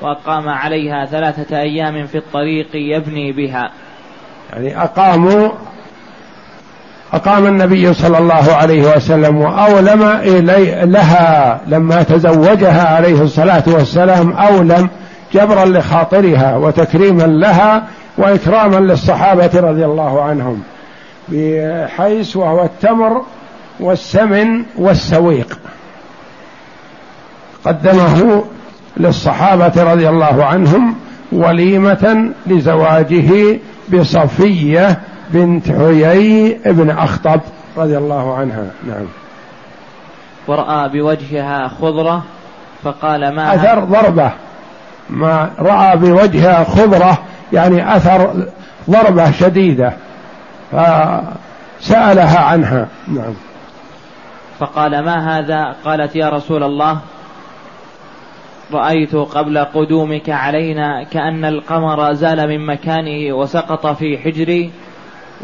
وأقام عليها ثلاثة أيام في الطريق يبني بها. يعني أقاموا أقام النبي صلى الله عليه وسلم وأولم إلي لها لما تزوجها عليه الصلاة والسلام أولم جبرا لخاطرها وتكريما لها وإكراما للصحابة رضي الله عنهم بحيث وهو التمر والسمن والسويق. قدمه للصحابة رضي الله عنهم وليمة لزواجه بصفية بنت حيي بن أخطب رضي الله عنها. نعم. ورأى بوجهها خضرة فقال ما أثر ضربة. ما رأى بوجهها خضرة يعني أثر ضربة شديدة فسألها عنها. نعم. فقال ما هذا؟ قالت يا رسول الله رأيت قبل قدومك علينا كأن القمر زال من مكانه وسقط في حجري.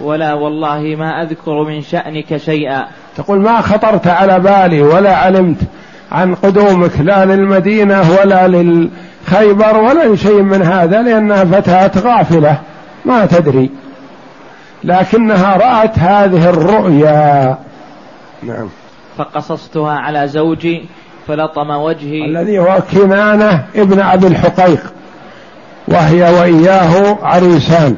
ولا والله ما أذكر من شأنك شيئا. تقول ما خطرت على بالي ولا علمت عن قدومك لا للمدينة ولا للخيبر ولا لشيء من هذا لأنها فتاة غافلة ما تدري. لكنها رأت هذه الرؤيا. نعم. فقصصتها على زوجي فلطم وجهي. الذي هو كنانة ابن أبي الحقيق وهي وإياه عريسان.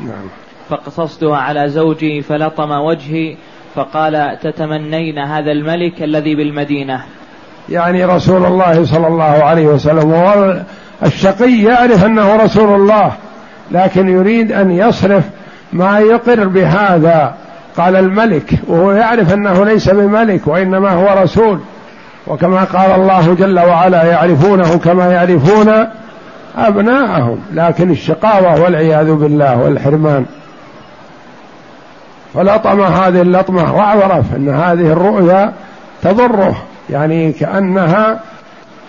نعم. فقصصتها على زوجي فلطم وجهي فقال تتمنين هذا الملك الذي بالمدينة. يعني رسول الله صلى الله عليه وسلم. الشقي يعرف أنه رسول الله لكن يريد أن يصرف ما يقر بهذا. قال الملك وهو يعرف أنه ليس بملك وإنما هو رسول. وكما قال الله جل وعلا يعرفونه كما يعرفون أبناءهم. لكن الشقاوة والعياذ بالله والحرمان. فلطم هذه اللطمة وعرف أن هذه الرؤيا تضره يعني كأنها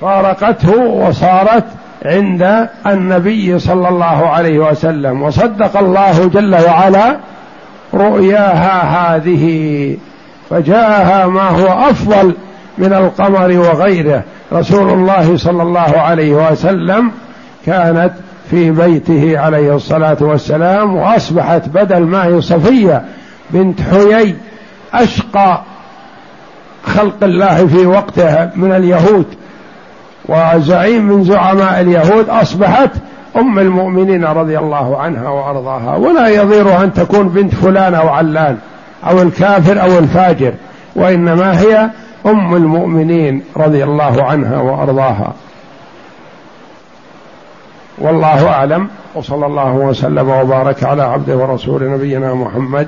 فارقته وصارت عند النبي صلى الله عليه وسلم وصدق الله جل وعلا رؤياها هذه فجاءها ما هو أفضل من القمر وغيره. رسول الله صلى الله عليه وسلم كانت في بيته عليه الصلاة والسلام وأصبحت بدل ما هي صفية بنت حيي أشقى خلق الله في وقتها من اليهود وزعيم من زعماء اليهود أصبحت أم المؤمنين رضي الله عنها وأرضاها. ولا يضير أن تكون بنت فلان أو علان أو الكافر أو الفاجر وإنما هي أم المؤمنين رضي الله عنها وأرضاها. والله أعلم وصلى الله وسلم وبارك على عبده ورسول نبينا محمد